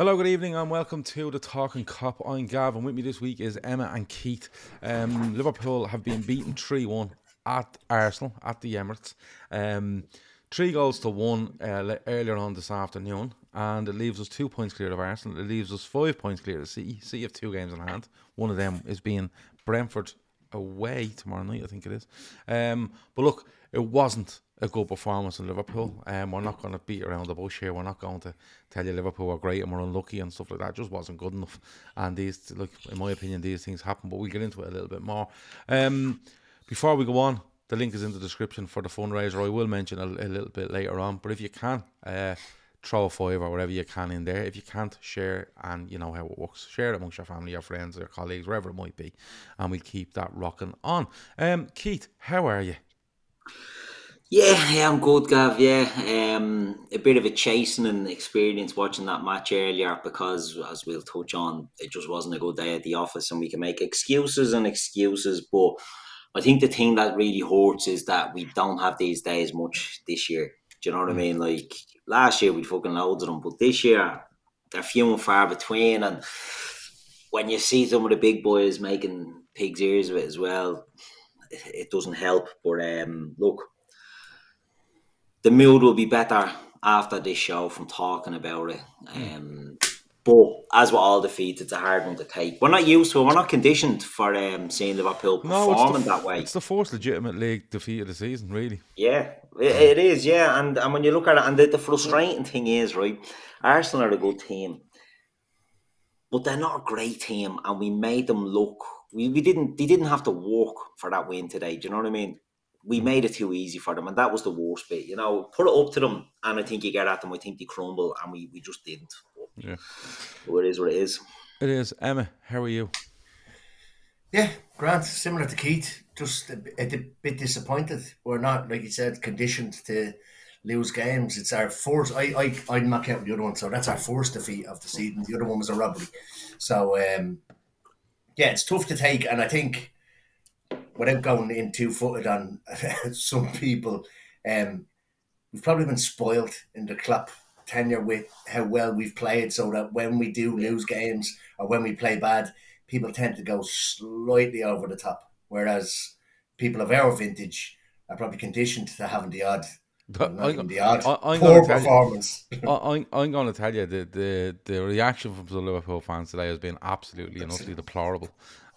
Hello, good evening, and welcome to the Talkin' Kop. I'm Gavin. with me this week is Emmet and Keith. Um, Liverpool have been beaten 3 1 at Arsenal at the Emirates. Um, three goals to one uh, earlier on this afternoon, and it leaves us two points clear of Arsenal. It leaves us five points clear of City. City have two games in hand. One of them is being Brentford away tomorrow night, I think it is. Um, but look, it wasn't a good performance in Liverpool. Um, we're not going to beat around the bush here. We're not going to tell you Liverpool are great and we're unlucky and stuff like that. It just wasn't good enough. And these, look, in my opinion, these things happen. But we'll get into it a little bit more. Um, before we go on, the link is in the description for the fundraiser. I will mention a, a little bit later on. But if you can, uh, throw a five or whatever you can in there. If you can't, share and you know how it works. Share it amongst your family, your friends, your colleagues, wherever it might be, and we'll keep that rocking on. Um, Keith, how are you? Yeah, yeah, I'm good, Gav. Yeah, um, a bit of a chastening experience watching that match earlier because, as we'll touch on, it just wasn't a good day at the office, and we can make excuses and excuses. But I think the thing that really hurts is that we don't have these days much this year. Do you know what I mean? Like last year, we fucking loads of them, but this year they're few and far between. And when you see some of the big boys making pig's ears of it as well, it, it doesn't help. But um, look the mood will be better after this show from talking about it. Um, but as with all defeats, it's a hard one to take. We're not used to it. We're not conditioned for um, seeing Liverpool No, performing it's the, that way. It's the first legitimate league defeat of the season, really. Yeah, it, it is. Yeah, and and when you look at it, and the, the frustrating thing is, right, Arsenal are a good team, but they're not a great team, and we made them look. We, we didn't. They didn't have to walk for that win today. Do you know what I mean? We made it too easy for them, and that was the worst bit. You know, put it up to them, and I think you get at them. I think they crumble, and we, we just didn't. But, Yeah. but it is what it is. It is. Emmet, how are you? Yeah, Grant, similar to Keith, just a, bit- a bit disappointed. We're not, like you said, conditioned to lose games. It's our first. I, I, I'm not counting the other one, so that's our first defeat of the season. The other one was a robbery. So, um, yeah, it's tough to take, and I think without going in two footed on some people, um, we've probably been spoiled in the club tenure with how well we've played, so that when we do lose games or when we play bad, people tend to go slightly over the top. Whereas people of our vintage are probably conditioned to having the odd, I'm- the odd I- I'm poor tell you- performance. I, I'm, I'm going to tell you the, the the reaction from the Liverpool fans today has been absolutely and utterly deplorable.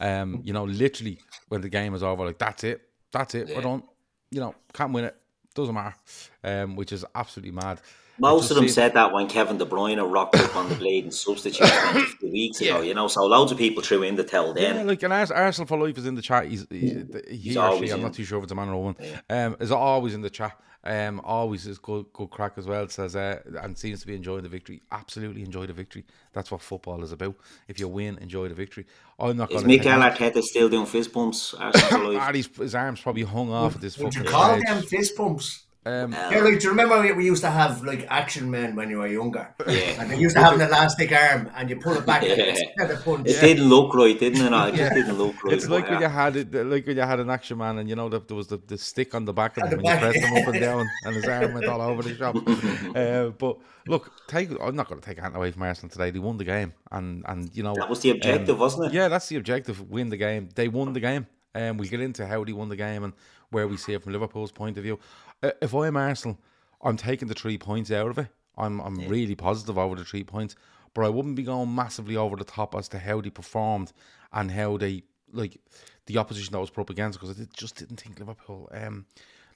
Um, you know, literally when the game is over, like that's it, that's it, we're done. You know, can't win it, doesn't matter. Um, which is absolutely mad. Most of them said that when Kevin De Bruyne rocked up on the blade and substituted a few weeks ago, you know. So loads of people threw in the tell then. Yeah, like and Ars- Arsenal for life is in the chat. He's he, he or always she. I'm not too sure if it's a man or a woman. Um, is always in the chat. Um, always is good, good crack as well. Says uh, and seems to be enjoying the victory. Absolutely enjoy the victory. That's what football is about. If you win, enjoy the victory. I'm not. Is Mikel Arteta still doing fist bumps? his, his arms probably hung off at this. Would you call them fist bumps? Um, yeah, like, do you remember we used to have like action men when you were younger? Yeah. And they used to have an elastic arm and you pull it back Yeah. and it's punch. It didn't look right, didn't it? No, it just didn't look right. It's like when you had it, like when you had an action man, and you know that there was the, the stick on the back of At him, the and you pressed him up and down, and his arm went all over the shop. uh, but look, take I'm not going to take anything away from Arsenal today. They won the game, and and you know That was the objective, wasn't it? Yeah, that's the objective. Win the game. They won the game, and we'll get into how they won the game and where we see it from Liverpool's point of view. Uh, if I'm Arsenal, I'm taking the three points out of it. I'm I'm really positive over the three points, but I wouldn't be going massively over the top as to how they performed and how they like the opposition that was put up against because I just didn't think Liverpool um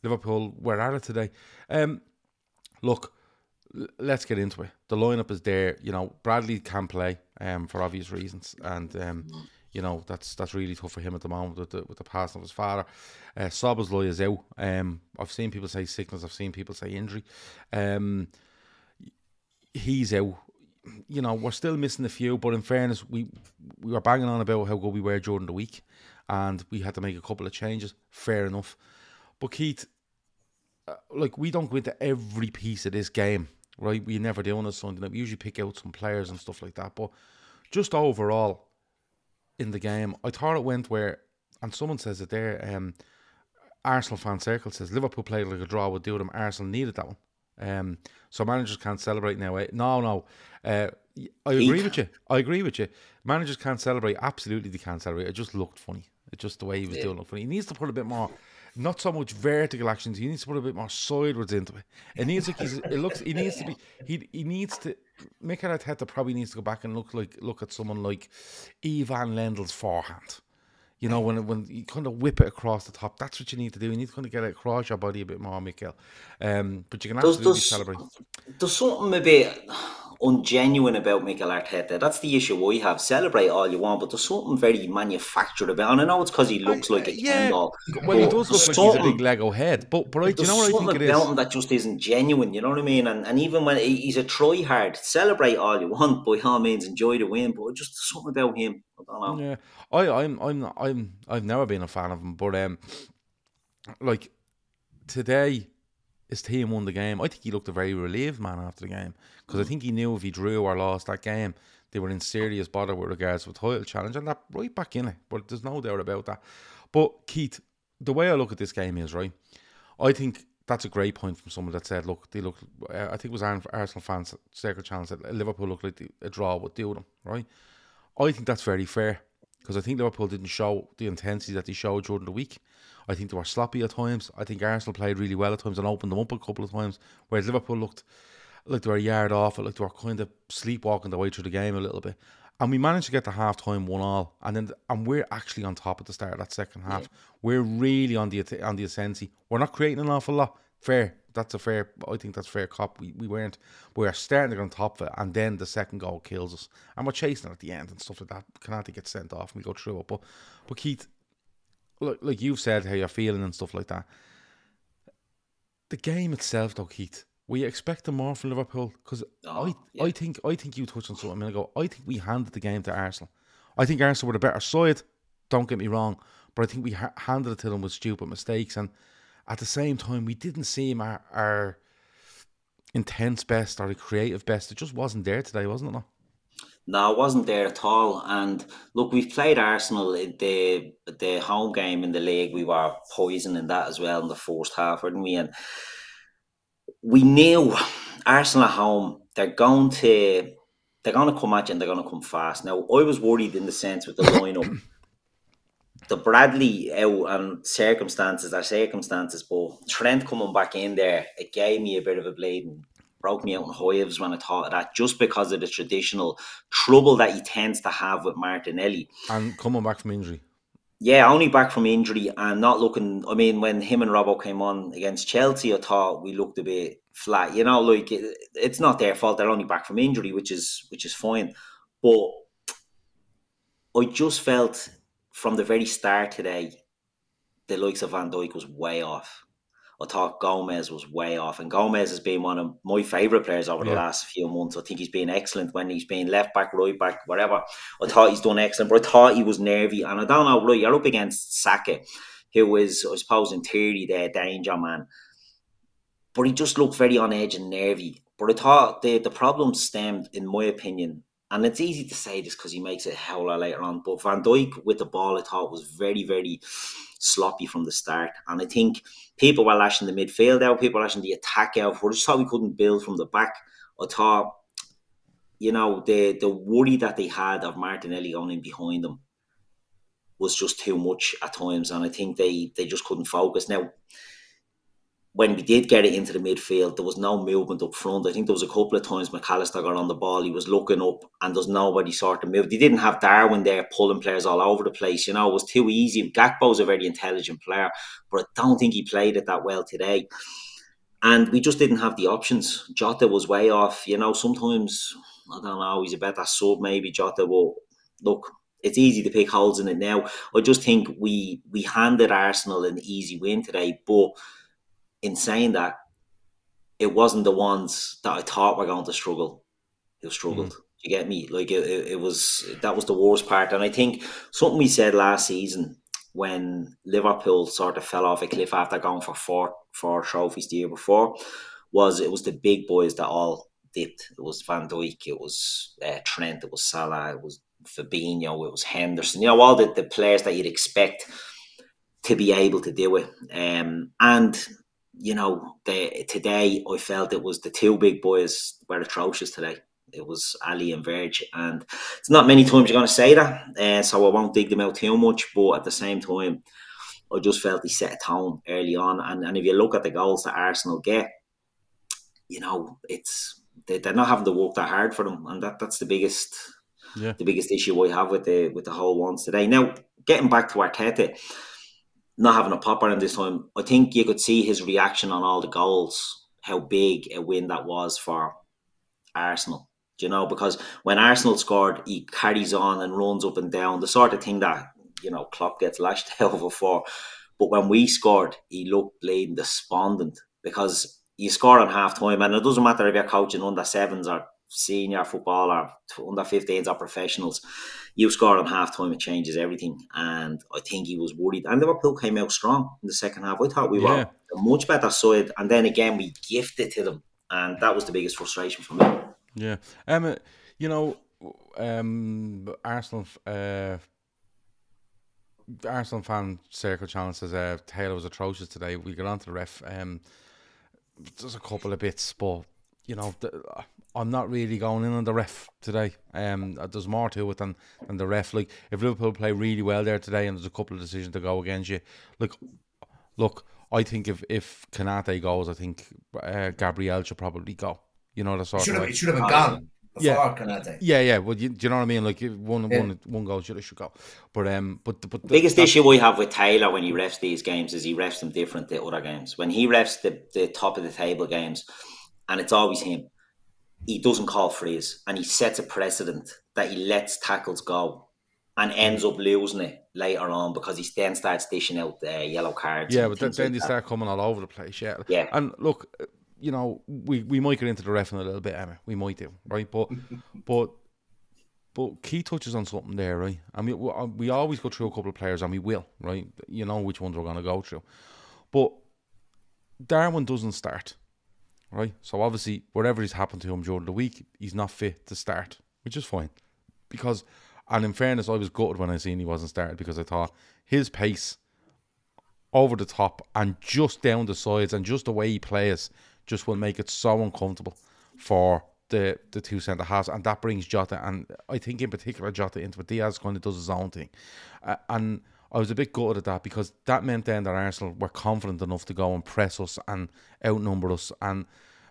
Liverpool were at it today. Um, look, l- let's get into it. The lineup is there. You know, Bradley can play um for obvious reasons, and um. You know that's that's really tough for him at the moment with the with the passing of his father. Uh, Szoboszlai is out. Um, I've seen people say sickness. I've seen people say injury. Um, he's out. You know, we're still missing a few, but in fairness, we we were banging on about how good we were during the week, and we had to make a couple of changes. Fair enough, but Keith, uh, like we don't go into every piece of this game, right? We never do on a Sunday night. We usually pick out some players and stuff like that, but just overall in the game, I thought it went where, and someone says it there. Um, Arsenal fan circle says Liverpool played like a draw would do them. Arsenal needed that one. Um, so managers can't celebrate now. eh? No, no. Uh, I agree with you. I agree with you. Managers can't celebrate. Absolutely, they can't celebrate. It just looked funny. It just the way he was doing looked funny. He needs to put a bit more, not so much vertical actions. He needs to put a bit more sideways into it. It needs like he's, it looks. He needs to be. He he needs to. Mikel Arteta probably needs to go back and look like look at someone like Ivan Lendl's forehand. You know, when when you kind of whip it across the top, that's what you need to do. You need to kind of get it across your body a bit more, Mikel. Um, but you can Does- absolutely does- celebrate. There's something bit ungenuine about Mikel Arteta. That's the issue I have. Celebrate all you want, but there's something very manufactured about. And I know it's because he looks like a yeah. Ken doll. Well, he does look like he's a big Lego head, but but I, do you There's know what I something think it about is? him that just isn't genuine. You know what I mean? And and even when he's a try hard, celebrate all you want. By all means, enjoy the win. But just something about him. I don't know. Yeah, I, I'm, I'm, I'm, I've never been a fan of him, but um, like today, his team won the game. I think he looked a very relieved man after the game because I mm. think he knew if he drew or lost that game, they were in serious bother with regards to the title challenge, and that right back in it. But there's no doubt about that. But Keith, the way I look at this game is right. I think that's a great point from someone that said, "Look, they look." I think it was Ar- Arsenal fans, Circle Channel said Liverpool looked like the, a draw would do them, right? I think that's very fair because I think Liverpool didn't show the intensity that they showed during the week. I think they were sloppy at times. I think Arsenal played really well at times and opened them up a couple of times, whereas Liverpool looked like they were a yard off it, like they were kind of sleepwalking their way through the game a little bit. And we managed to get to half time one all, and then and we're actually on top at the start of that second half. We're really on the on the ascendancy. We're not creating an awful lot. Fair, that's a fair. I think that's fair. Cop, we, we weren't. We are starting to get on top of it, and then the second goal kills us, and we're chasing it at the end and stuff like that. Konate gets sent off, and we go through it. But but Keith, like like you've said, how you're feeling and stuff like that. The game itself, though, Keith, we expect more from Liverpool because Oh, I I think I think you touched on something a minute ago. I think we handed the game to Arsenal. I think Arsenal were the better side. Don't get me wrong, but I think we ha- handed it to them with stupid mistakes, and at the same time, we didn't seem our, our intense best or the creative best. It just wasn't there today, wasn't it? No? No, I wasn't there at all. And look, we've played Arsenal in the the home game in the league. We were poisoning that as well in the first half, weren't we? And we knew Arsenal at home, they're going to they're going to come at you and they're going to come fast. Now, I was worried in the sense with the lineup. the Bradley out and circumstances are circumstances, but Trent coming back in there, it gave me a bit of a bleeding broke me out in hives when I thought of that, just because of the traditional trouble that he tends to have with Martinelli. And coming back from injury. Yeah, only back from injury and not looking. I mean, when him and Robbo came on against Chelsea, I thought we looked a bit flat. You know, like it, it's not their fault; they're only back from injury, which is which is fine. But I just felt from the very start today, the likes of Van Dijk was way off. I thought Gomez was way off, and Gomez has been one of my favourite players over the last few months. I think he's been excellent when he's been left back, right back, whatever. I thought he's done excellent, but I thought he was nervy, and I don't know. Right, you're up against Saka, who is, I suppose, in theory, the danger man, but he just looked very on edge and nervy. But I thought the the problem stemmed, in my opinion, and it's easy to say this because he makes it a howler later on. But Van Dijk with the ball, I thought was very, very sloppy from the start. And I think people were lashing the midfield out, people were lashing the attack out. We just thought we couldn't build from the back. I thought, you know, the the worry that they had of Martinelli going in behind them was just too much at times, and I think they they just couldn't focus. Now, when we did get it into the midfield, there was no movement up front. I think there was a couple of times Mac Allister got on the ball, he was looking up, and there's nobody sort of moved. They didn't have Darwin there pulling players all over the place. You know, it was too easy. Gakpo's a very intelligent player, but I don't think he played it that well today. And we just didn't have the options. Jota was way off. You know, sometimes I don't know. He's a better sub, maybe Jota. But look, it's easy to pick holes in it now. I just think we we handed Arsenal an easy win today, but in saying that, it wasn't the ones that I thought were going to struggle who struggled. Mm. You get me? Like it, it, it, was that was the worst part, and I think something we said last season when Liverpool sort of fell off a cliff after going for four four trophies the year before was it was the big boys that all dipped. It was Van Dijk, it was uh, Trent, it was Salah, it was Fabinho, it was Henderson. You know all the, the players that you'd expect to be able to do it. Um, and you know, the, today I felt it was the two big boys were atrocious today. It was Ali and Verge, and it's not many times you're going to say that, uh, so I won't dig them out too much. But at the same time, I just felt he set a tone early on, and, and if you look at the goals that Arsenal get, you know, it's they, they're not having to work that hard for them, and that that's the biggest, yeah. the biggest issue I have with the with the whole ones today. Now, getting back to Arteta not having a popper in this time, I think you could see his reaction on all the goals, how big a win that was for Arsenal. Do you know? Because when Arsenal scored, he carries on and runs up and down, the sort of thing that, you know, Klopp gets lashed over for. But when we scored, he looked bleeding despondent because you score on half time, and it doesn't matter if you're coaching under sevens or senior football or under 15s or professionals you score on half time, it changes everything. And I think he was worried. And Liverpool came out strong in the second half. I thought we yeah. were a much better side. And then again, we gifted to them. And that was the biggest frustration for me. Yeah. Um, you know, um, Arsenal. Uh, Arsenal fan circle challenge says uh, Taylor was atrocious today. We got on to the ref. Um, there's a couple of bits, but you know, the, I'm not really going in on the ref today. Um, uh, there's more to it than, than the ref. Like if Liverpool play really well there today, and there's a couple of decisions to go against you, look, look. I think if if Konate goes, I think uh, Gabriel should probably go. You know the sort should of. Have, it should have been gone. Yeah, Konate. yeah, yeah. Well, you, do you know what I mean? Like one, yeah. one, one goal should should go. But um, but but the biggest issue we have with Taylor when he refs these games is he refs them different to other games. When he refs the the top of the table games, and it's always him he doesn't call frees and he sets a precedent that he lets tackles go and ends up losing it later on because he then starts dishing out the uh, yellow cards. Yeah, but then, then like they start coming all over the place. Yeah, yeah. And look, uh, you know, we, we might get into the ref in a little bit, Emmet. We might do, right? But but but key touches on something there, right? I mean, uh, we always go through a couple of players, and we will, right? You know which ones we're going to go through, but Darwin doesn't start right? So obviously, whatever has happened to him during the week, he's not fit to start, which is fine. Because, and in fairness, I was gutted when I seen he wasn't started because I thought his pace over the top and just down the sides and just the way he plays just will make it so uncomfortable for the the two centre halves, and that brings Jota and I think in particular Jota into it. Diaz kind of does his own thing, uh, and I was a bit gutted at that because that meant then that Arsenal were confident enough to go and press us and outnumber us and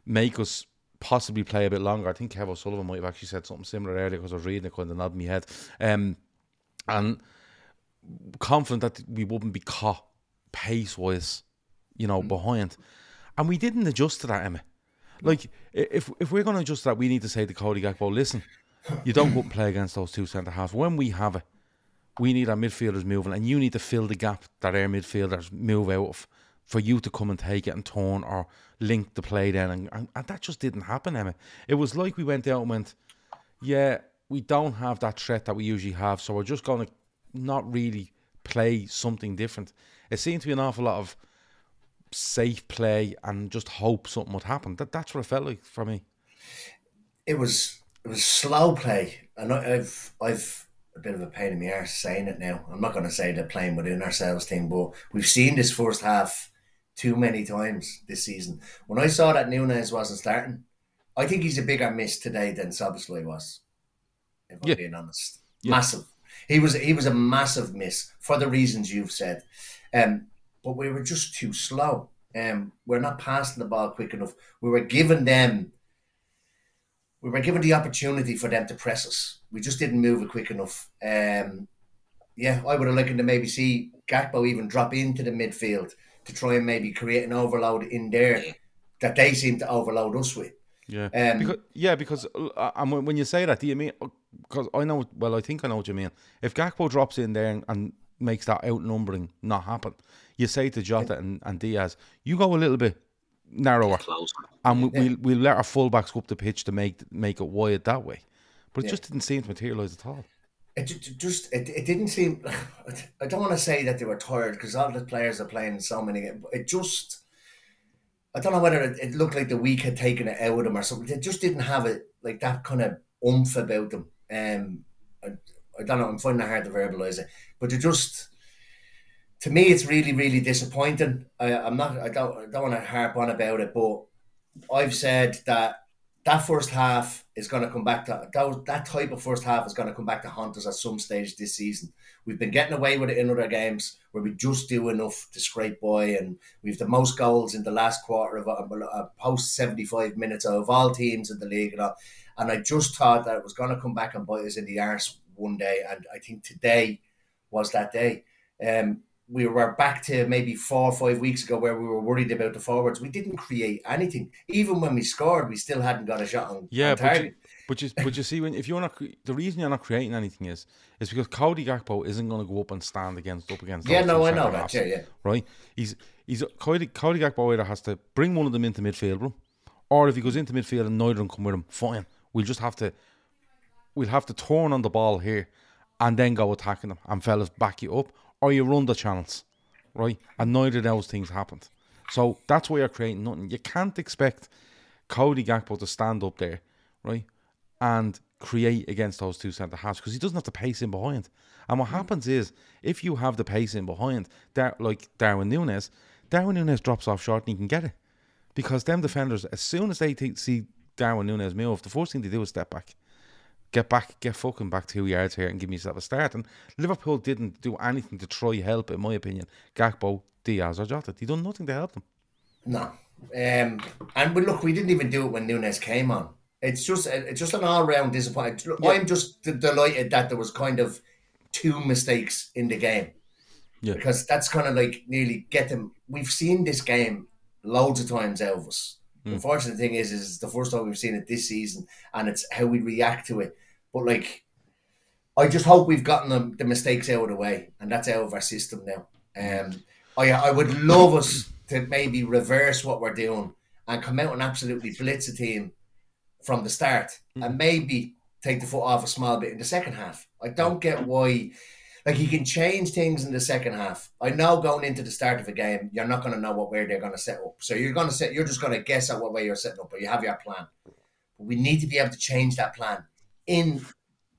make us possibly play a bit longer. I think Kev O'Sullivan might have actually said something similar earlier because I was reading it, kind of nodding my head. Um, and confident that we wouldn't be caught pace wise, you know, mm. behind. And we didn't adjust to that, Emmet. Like, if if we're going to adjust to that, we need to say to Cody Gakpo, listen, you don't go play against those two centre halves. When we have it, we need our midfielders moving, and you need to fill the gap that our midfielders move out of for you to come and take it and turn or link the play then. And, and, and that just didn't happen, Emmet. It was like we went out and went, yeah, we don't have that threat that we usually have, so we're just going to not really play something different. It seemed to be an awful lot of safe play and just hope something would happen. That that's what it felt like for me. It was it was slow play, and I've I've a bit of a pain in the arse saying it now. I'm not going to say they're playing within ourselves thing, but we've seen this first half too many times this season. When I saw that Nunes wasn't starting, I think he's a bigger miss today than Szoboszlai was. If I'm Yeah. being honest, Yeah. massive. He was he was a massive miss for the reasons you've said. Um, but we were just too slow. Um, we're not passing the ball quick enough. We were giving them, we were given the opportunity for them to press us. We just didn't move it quick enough. Um, yeah, I would have liked to maybe see Gakpo even drop into the midfield to try and maybe create an overload in there that they seem to overload us with. Yeah, Um, because yeah, because uh, and when, when you say that, do you mean? Because I know, well, I think I know what you mean. If Gakpo drops in there and, and makes that outnumbering not happen, you say to Jota and, and Diaz, you go a little bit narrower, Closer. and we, we'll we'll let our fullbacks go up the pitch to make make it wide that way. But it Yeah. just didn't seem to materialise at all. It ju- ju- just it, it didn't seem. I don't want to say that they were tired because all the players are playing so many. games, but It just. I don't know whether it, it looked like the week had taken it out of them or something. They just didn't have it like that kind of oomph about them. Um, I, I don't know. I'm finding it hard to verbalize it, but they just. To me, it's really, really disappointing. I, I'm not. I don't. I don't want to harp on about it, but I've said that that first half is going to come back to that, that type of first half is going to come back to haunt us at some stage this season. We've been getting away with it in other games where we just do enough to scrape by, and we've the most goals in the last quarter of a, a post seventy five minutes of all teams in the league. And, all. and I just thought that it was going to come back and bite us in the arse one day, and I think today was that day. Um, we were back to maybe four or five weeks ago where we were worried about the forwards. We didn't create anything. Even when we scored, we still hadn't got a shot on, Yeah, on but you, but you but you see when if you're not the reason you're not creating anything is is because Cody Gakpo isn't going to go up and stand against up against. Yeah, no, I know that, yeah, yeah. Right, he's he's Cody Cody Gakpo either has to bring one of them into midfield room, or if he goes into midfield and neither of them come with him, fine. We'll just have to we'll have to turn on the ball here, and then go attacking them, and fellas back you up, or you run the channels, right? And neither of those things happened. So that's why you're creating nothing. You can't expect Cody Gakpo to stand up there, right, and create against those two centre halves because he doesn't have the pace in behind. And what mm. happens is if you have the pace in behind, like Darwin Nunes, Darwin Nunes drops off short and he can get it because them defenders, as soon as they think, see Darwin Nunes move, the first thing they do is step back. Get back, get fucking back two yards here and give yourself a start. And Liverpool didn't do anything to try help, in my opinion. Gakpo, Diaz, or Jota. They done nothing to help them. No. Um, and we look, we didn't even do it when Nunes came on. It's just it's just an all round disappointment. Look, I'm just d- delighted that there was kind of two mistakes in the game. Yeah. Because that's kind of like nearly get them. We've seen this game loads of times, Elvis. The unfortunate thing is, is it's the first time we've seen it this season, and it's how we react to it. But like, I just hope we've gotten the, the mistakes out of the way, and that's out of our system now. Um, I I would love us to maybe reverse what we're doing and come out and absolutely blitz a team from the start, and maybe take the foot off a small bit in the second half. I don't get why. Like you can change things in the second half. I know going into the start of a game, you're not going to know what way they're going to set up. So you're going to set. You're just going to guess at what way you're setting up, but you have your plan. But we need to be able to change that plan in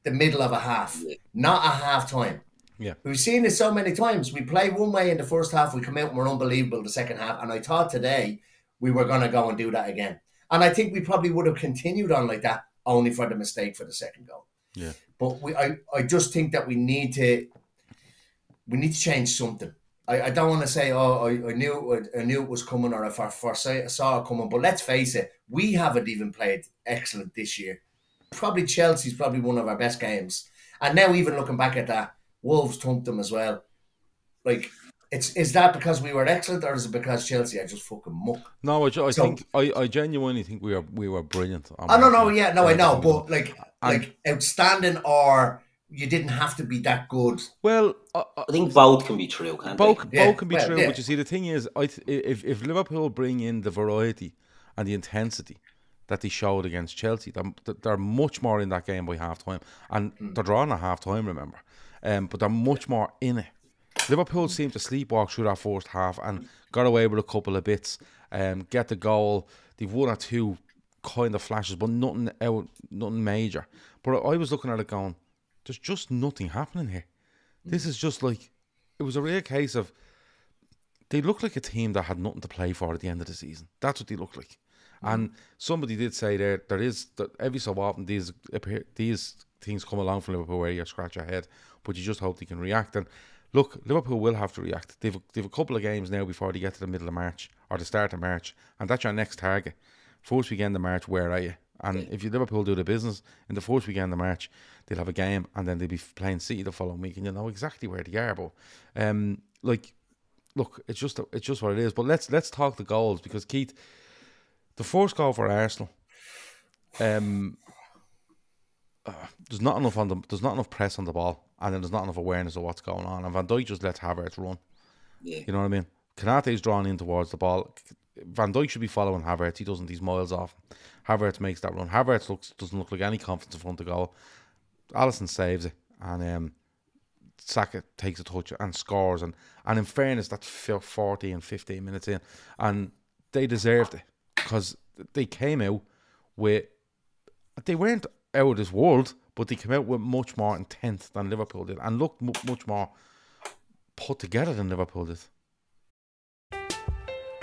the middle of a half, not a half time. Yeah. We've seen it so many times. We play one way in the first half, we come out and we're unbelievable the second half. And I thought today we were going to go and do that again. And I think we probably would have continued on like that, only for the mistake for the second goal. Yeah. But we, I, I just think that we need to, we need to change something. I, I don't want to say, oh, I, I knew it, I knew it was coming, or if I foresaw saw it coming. But let's face it, we haven't even played excellent this year. Probably Chelsea's probably one of our best games, and now even looking back at that, Wolves thumped them as well. Like, it's is that because we were excellent, or is it because Chelsea are just fucking muck? No, I, I So- think I, I genuinely think we were we were brilliant. I don't know, Wednesday. yeah, no, I know, but like, and- like outstanding or you didn't have to be that good. Well, uh, I think both can be true, can't both, they? both can be well, true. yeah. But you see, the thing is, I th- if if Liverpool bring in the variety and the intensity that they showed against Chelsea, they're, they're much more in that game by half time, and they're drawing at half time. Remember, um, but they're much more in it. Liverpool seemed to sleepwalk through that first half and got away with a couple of bits. Um, get the goal. They've one or two kind of flashes, but nothing out, nothing major. But I was looking at it going, there's just nothing happening here. This mm. is just like it was a real case of they looked like a team that had nothing to play for at the end of the season. That's what they looked like. Mm. And somebody did say there there is that every so often these appear, these things come along from Liverpool where you scratch your head, but you just hope they can react. And look, Liverpool will have to react. They've they've a couple of games now before they get to the middle of March or the start of March, and that's your next target. First weekend of March, where are you? And if you Liverpool do the business in the first weekend of March, they'll have a game, and then they'll be playing City the following week, and you'll know exactly where they are. But um, like, look, it's just it's just what it is. But let's let's talk the goals because Keith, the first goal for Arsenal, um, uh, there's not enough on the there's not enough press on the ball, and then there's not enough awareness of what's going on. And Van Dijk just lets Havertz run. Yeah. You know what I mean? Konate's drawn in towards the ball. Van Dijk should be following Havertz. He doesn't. He's miles off. Havertz makes that run. Havertz looks doesn't look like any confidence in front of goal. Alisson saves it, and um, Saka takes a touch and scores. And and in fairness, that's fil- forty and fifteen minutes in, and they deserved it because they came out with they weren't out of this world, but they came out with much more intent than Liverpool did, and looked mu- much more put together than Liverpool did.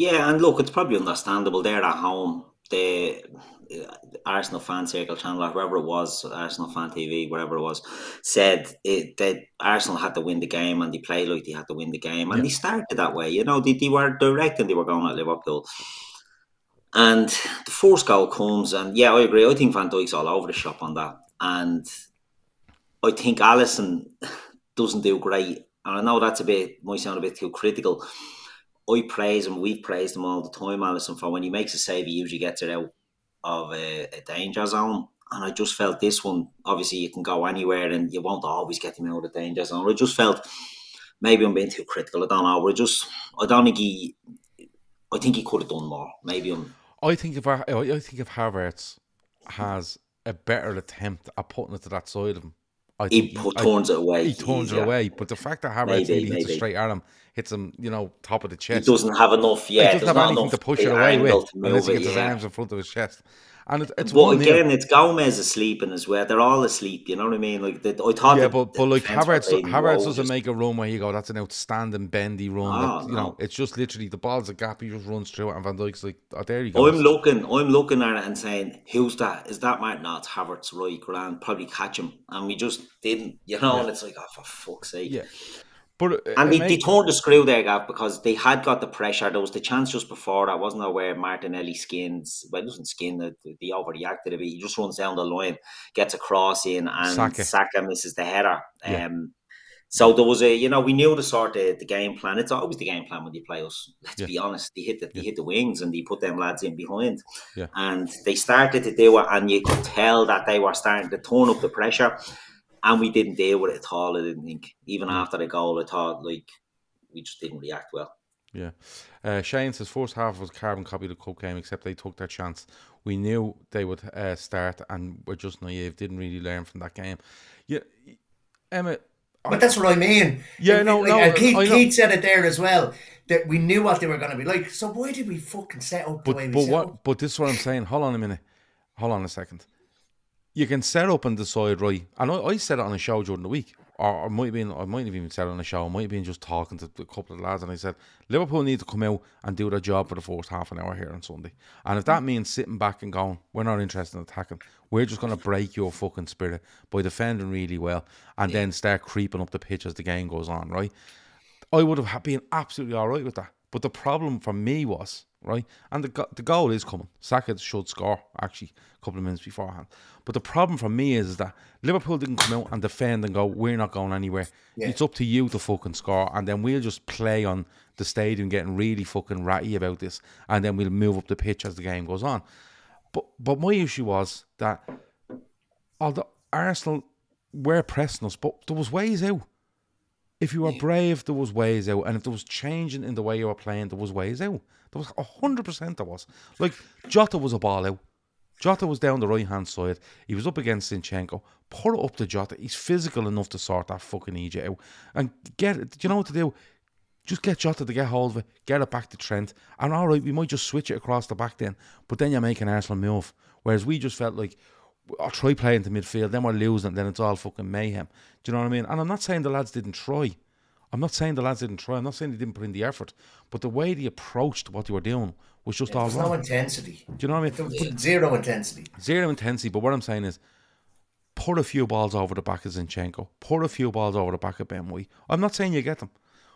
Yeah, and look, it's probably understandable. They're at home. The Arsenal fan circle channel, or whoever it was, Arsenal fan TV, whatever it was, said it, that Arsenal had to win the game, and they played like they had to win the game, and Yeah. they started that way. You know, they, they were direct and they were going at Liverpool. And the first goal comes, and yeah, I agree. I think Van Dijk's all over the shop on that, and I think Alisson doesn't do great. And I know that's a bit might sound a bit too critical. I praise him. We've praised him all the time, Alisson, for when he makes a save, he usually gets it out of a, a danger zone. And I just felt this one, obviously, you can go anywhere and you won't always get him out of danger zone. I just felt maybe I'm being too critical. I don't know. I just, I don't think he, I think he could have done more. Maybe I'm, I think if I, I think if Havertz has a better attempt at putting it to that side of him, I He put- I- turns it away He turns it away. But the fact that Havertz Maybe, really hits maybe. it straight at him, hits him, you know, top of the chest. he doesn't have enough. Yeah, he doesn't have anything enough to push it away with unless he move it, gets his yeah. arms in front of his chest. And it, it's one again, it's Gomez asleep and as well. They're all asleep. You know what I mean? Like the, I thought. Yeah, but but like Havertz, Havertz doesn't just- make a run where you go, that's an outstanding bendy run. Ah, that, you know, it's just literally the ball's a gap. He just runs through it, and Van Dijk's like, oh, there you go. I'm looking, I'm looking at it and saying, "Who's that? Is that Martin? No, it's Havertz, right? Grand, probably catch him." And we just didn't, you know. And it's like, oh, for fuck's sake! Yeah. But uh, And they, they turned the screw there, Gav, because they had got the pressure. There was the chance just before I wasn't aware Martinelli skins, well, it doesn't skin, they, they overreacted a bit. He just runs down the line, gets a cross in, and Saka. Saka, misses the header. Yeah. Um, so there was a, you know, we knew the sort of the game plan. It's always the game plan when you play us. Let's Yeah. be honest. They hit the they hit the wings and they put them lads in behind. Yeah. And they started to do it, and you could tell that they were starting to turn up the pressure. And we didn't deal with it at all. I didn't think. Even after the goal, I thought like we just didn't react well. Yeah. Uh, Shane says first half was carbon copy of the cup game, except they took their chance. We knew they would uh, start, and we're just naive. Didn't really learn from that game. Yeah, Emmet. But that's what I mean. Yeah, And- no, like, no, And Keith, Keith said it there as well that we knew what they were going to be like. So why did we fucking set up the way we but set what? up? But this is what I'm saying. Hold on a minute. Hold on a second. You can set up and decide right. And I, I said it on a show during the week, or I might have been. I might have even said it on a show. I might have been just talking to a couple of lads, and I said Liverpool need to come out and do their job for the first half an hour here on Sunday. And if that means sitting back and going, we're not interested in attacking. We're just going to break your fucking spirit by defending really well, and then start creeping up the pitch as the game goes on. Right. I would have been absolutely all right with that. But the problem for me was, right, and the, the goal is coming. Saka should score, actually, a couple of minutes beforehand. But the problem for me is, that Liverpool didn't come out and defend and go, we're not going anywhere. Yeah. It's up to you to fucking score. And then we'll just play on the stadium getting really fucking ratty about this. And then we'll move up the pitch as the game goes on. But, but my issue was that although Arsenal were pressing us, but there was ways out. If you were brave, there was ways out, and if there was changing in the way you were playing, there was ways out. There was hundred percent. There was like Jota was a ball out. Jota was down the right hand side. He was up against Zinchenko. Put it up to Jota. He's physical enough to sort that fucking Egypt out and get it. Do you know what to do? Just get Jota to get hold of it, get it back to Trent, and all right, we might just switch it across the back then. But then you're making Arsenal move. Whereas we just felt like I'll try playing to midfield, then we're losing, then it's all fucking mayhem. Do you know what I mean? And I'm not saying the lads didn't try. I'm not saying the lads didn't try. I'm not saying they didn't put in the effort. But the way they approached what they were doing was just all There's wrong. no intensity. Do you know what I mean? There Zero intensity. Zero intensity. But what I'm saying is, put a few balls over the back of Zinchenko. Put a few balls over the back of Ben White. I'm not saying you get them,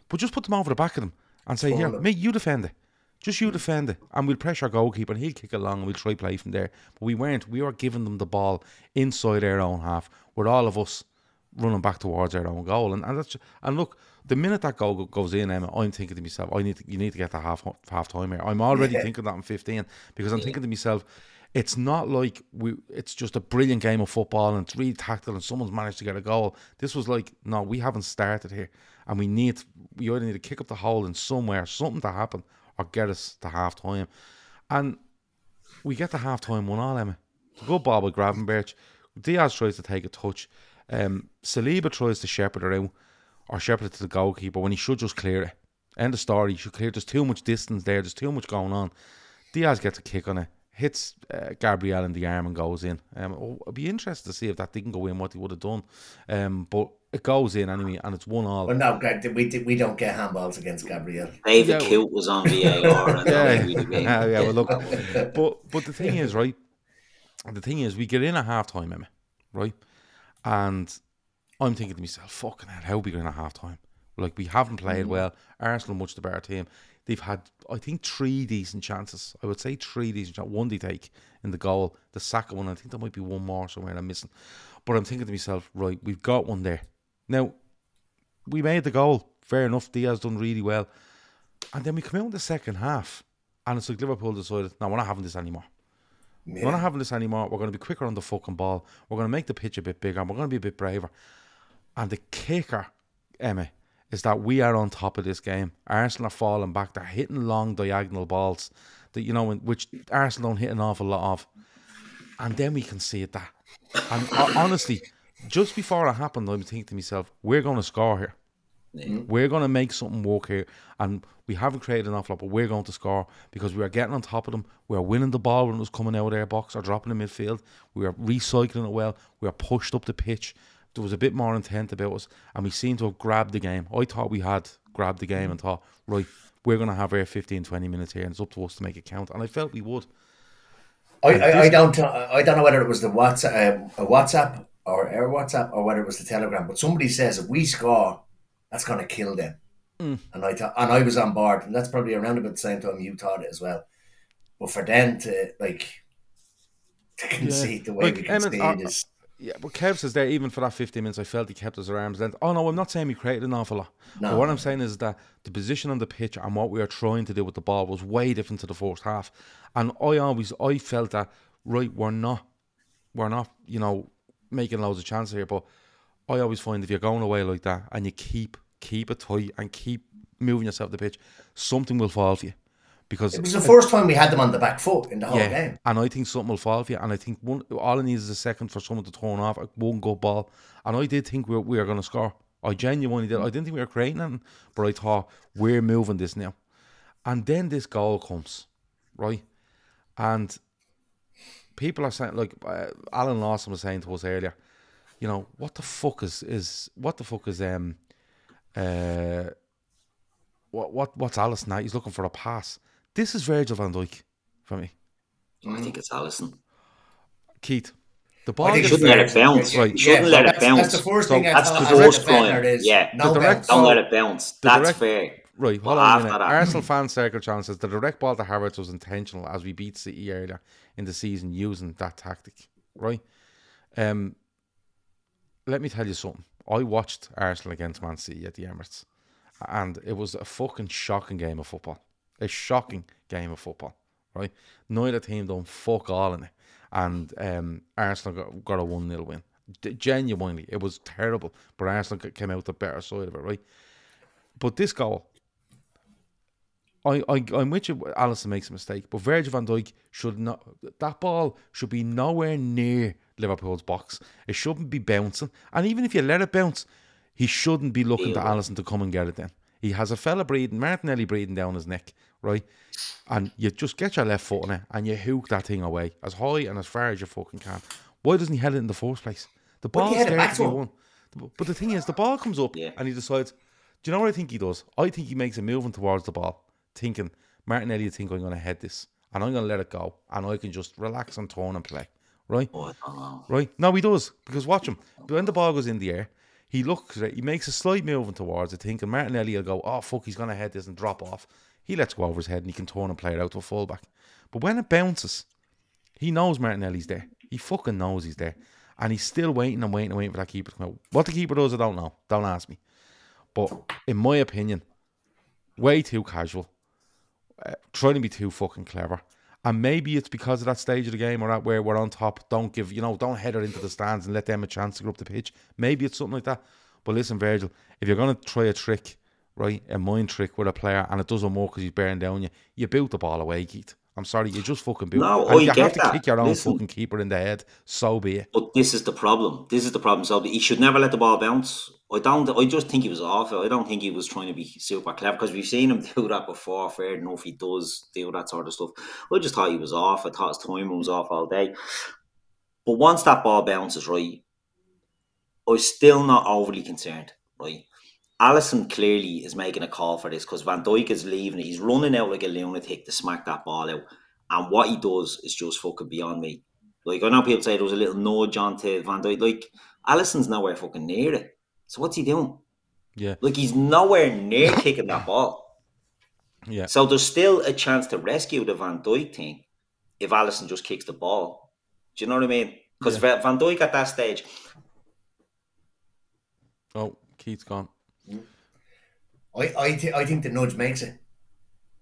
but just put them over the back of them and say, here, Follow. mate, you defend it. Just you defend it, and we'll pressure our goalkeeper, and he'll kick along, and we'll try play from there. But we weren't. We were giving them the ball inside their own half, with all of us running back towards our own goal. And and, that's, and look, the minute that goal goes in, Emmet, I'm thinking to myself, I need to, you need to get to half half time here. I'm already Yeah. thinking that in 15 because I'm thinking to myself, it's not like we. It's just a brilliant game of football and it's really tactical and someone's managed to get a goal. This was like, no, we haven't started here, and we need. We either need to kick up the hole in somewhere, something to happen, or get us to half time. And we get to half time one all, Emmet. Good ball with Gravenberch. Diaz tries to take a touch. Um, Saliba tries to shepherd it out or shepherd it to the goalkeeper when he should just clear it. End of story. He should clear. There's too much distance there. There's too much going on. Diaz gets a kick on it, hits uh, Gabriel in the arm and goes in. Um, oh, I'd be interested to see if that didn't go in, what he would have done. Um, but it goes in anyway, and it's one all. Well, no, Greg, we we don't get handballs against Gabriel. David Yeah. Coote was on VAR. and yeah, that yeah, yeah. Well, look, but but the thing is, right? The thing is, we get in at half time, Emmet, right? And I'm thinking to myself, fucking hell, how are we going at half time? Like, we haven't played Mhm. well. Arsenal, much the better team. They've had, I think, three decent chances. I would say three decent chances. One they take in the goal, the second one. I think there might be one more somewhere I'm missing. But I'm thinking to myself, right, we've got one there. Now, we made the goal. Fair enough. Diaz done really well. And then we come out in the second half, and it's like Liverpool decided, no, we're not having this anymore. We're not having this anymore. We're going to be quicker on the fucking ball. We're going to make the pitch a bit bigger. and We're going to be a bit braver. And the kicker, Emmet, is that we are on top of this game. Arsenal are falling back. They're hitting long diagonal balls that you know, which Arsenal don't hit an awful lot of. And then we can see it that. And uh, honestly, just before it happened, I'm thinking to myself, we're going to score here. We're going to make something work here. And we haven't created an awful lot, but we're going to score because we are getting on top of them. We are winning the ball when it was coming out of their box or dropping in the midfield. We are recycling it well. We are pushed up the pitch. There was a bit more intent about us. And we seemed to have grabbed the game. I thought we had grabbed the game and thought, right, we're going to have our 15, 20 minutes here and it's up to us to make it count. And I felt we would. I, I, I don't I don't know whether it was the WhatsApp, uh, WhatsApp or our WhatsApp or whether it was the Telegram, but somebody says if we score that's going to kill them. Mm. And I thought, and I was on board, and that's probably around about the same time you thought it as well. But for them to like to concede the way Like, we Emmett, concede uh, is Yeah, but Kev says there, even for that 15 minutes, I felt he kept us at arm's length. Oh, no, I'm not saying we created an awful lot. No. But what I'm saying is that the position on the pitch and what we were trying to do with the ball was way different to the first half. And I always, I felt that, right, we're not, we're not, you know, making loads of chances here. But I always find if you're going away like that and you keep, keep it tight and keep moving yourself the pitch, something will fall for you. Because it was the first time we had them on the back foot in the whole yeah, game. and I think something will fall for you. And I think one, all it needs is a second for someone to turn off one good ball. And I did think we were, we were going to score. I genuinely did. I didn't think we were creating anything, but I thought we're moving this now. And then this goal comes, right? And people are saying, like uh, Alan Lawson was saying to us earlier, you know, what the fuck is is what the fuck is um uh what what what's Alice now? He's looking for a pass. This is Virgil van Dijk for me. I think it's Alisson. Keith. The ball I think gets you shouldn't let it bounce. Right. You shouldn't let it bounce. that's the first thing I That's the as a first defender crime. Yeah, no The direct don't ball- let it bounce. That's direct- fair. Right, But hold on a minute. Arsenal fan circle John says the direct ball to Havertz was intentional as we beat City earlier in the season using that tactic. Right? Um let me tell you something. I watched Arsenal against Man City at the Emirates and it was a fucking shocking game of football. A shocking game of football. Right? Neither team done fuck all in it. And um, Arsenal got, got a 1 0 win. D- genuinely, it was terrible, but Arsenal came out the better side of it, right? But this goal, I, I, I'm with you. Alisson makes a mistake, but Virgil van Dijk should not. That ball should be nowhere near Liverpool's box. It shouldn't be bouncing, and even if you let it bounce, he shouldn't be looking to Alisson to come and get it. Then he has a fella breathing, Martinelli breathing down his neck, right? And you just get your left foot in it and you hook that thing away as high and as far as you fucking can. Why doesn't he head it in the first place? The ball's do you head it there back to be won. But the thing is, the ball comes up and he decides. Do you know what I think he does? I think he makes a moving towards the ball, thinking Martinelli think I'm going to head this and I'm going to let it go and I can just relax and turn and play, right? Right? No, he does because watch him. When the ball goes in the air, he looks. He makes a slight movement towards it, thinking Martinelli will go, "Oh fuck, he's going to head this and drop off." He lets go over his head and he can turn and play it out to a fullback. But when it bounces, he knows Martinelli's there. He fucking knows he's there. And he's still waiting and waiting and waiting for that keeper to come out. What the keeper does, I don't know. Don't ask me. But in my opinion, way too casual. Uh, trying to be too fucking clever. And maybe it's because of that stage of the game or that where we're on top. Don't give, you know, don't head it into the stands and let them a chance to go up the pitch. Maybe it's something like that. But listen, Virgil, if you're going to try a trick, right, a mind trick with a player and it doesn't work because he's bearing down you, you boot the ball away, Keith. I'm sorry, you just fucking boot. No, and I you get have to that. kick your own Listen. fucking keeper in the head, so be it. But this is the problem. This is the problem. So he should never let the ball bounce. I don't. I just think he was awful. I don't think he was trying to be super clever because we've seen him do that before. Fair enough, he does do that sort of stuff. I just thought he was off. I thought his timing was off all day. But once that ball bounces, right, I'm still not overly concerned. Right, Alisson clearly is making a call for this because Van Dijk is leaving it. He's running out like a lunatic to smack that ball out. And what he does is just fucking beyond me. Like I know people say there was a little nudge onto Van Dijk. Like Alisson's nowhere fucking near it. So what's he doing? Yeah. Like he's nowhere near kicking that ball. Yeah. So there's still a chance to rescue the Van Dijk thing if Alisson just kicks the ball. Do you know what I mean? Because Yeah. Van Dijk at that stage, Oh, Keith's gone. I I, th- I think the nudge makes it.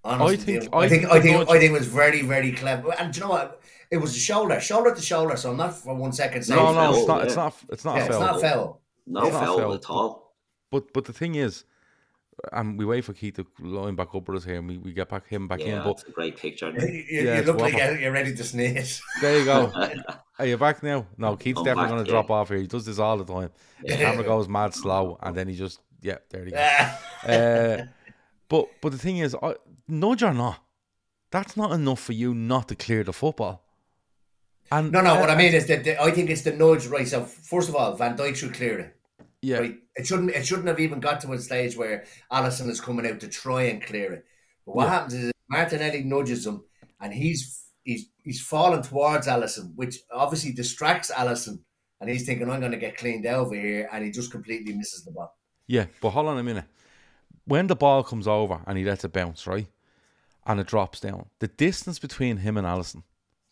Honestly, I think- I I think think I think nudge- I think it was very very clever. And do you know what? It was a shoulder, shoulder to shoulder. So I'm not for one second saying No, no, it's not. It's not. It's not Yeah, a it's foul. not foul. no It's a foul foul, at all. But but the thing is, and we wait for Keith to line back up with us here, and we, we get back him back Yeah, in. But that's a great picture. You, you Yeah, it's look like you're you're ready to sneeze. there you go. Are you back now? No, Keith's I'm definitely going to yeah. drop off here. He does this all the time. The camera goes mad slow, and then he just yeah, there he goes. Ah. uh, but but the thing is, I, nudge or not, that's not enough for you not to clear the football. And No, no. What I uh, mean is that the, I think it's the nudge, right? So first of all, Van Dijk should clear it. yeah, Right? It shouldn't. It shouldn't have even got to a stage where Alisson is coming out to try and clear it. But what Yeah. happens is Martinelli nudges him, and he's he's he's falling towards Alisson, which obviously distracts Alisson, and he's thinking, "I'm going to get cleaned over here," and he just completely misses the ball. Yeah, but hold on a minute. When the ball comes over and he lets it bounce, right, and it drops down, the distance between him and Alisson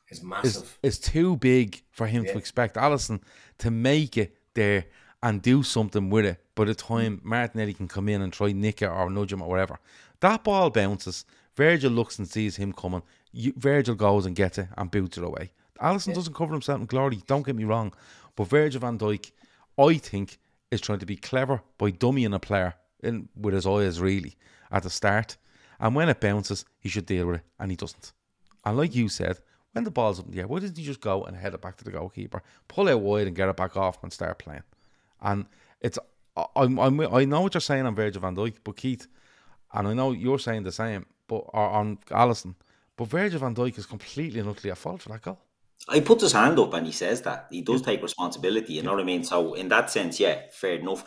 It's massive. is, is too big for him Yeah. to expect Alisson to make it there and do something with it by the time Martinelli can come in and try nick it or nudge him or whatever. That ball bounces. Virgil looks and sees him coming. You, Virgil goes and gets it and boots it away. Alisson doesn't cover himself in glory. Don't get me wrong, but Virgil van Dijk, I think, is trying to be clever by dummying a player in with his eyes really at the start. And when it bounces, he should deal with it, and he doesn't. And like you said, when the ball's up in the air, why doesn't he just go and head it back to the goalkeeper, pull it wide and get it back off and start playing? And it's I'm, I'm I know what you're saying on Virgil van Dijk, but Keith, and I know you're saying the same, but on Alisson, but Virgil van Dijk is completely and utterly at fault for that goal. He puts his hand up and he says that he does take responsibility. You know what I mean? So in that sense, yeah, fair enough.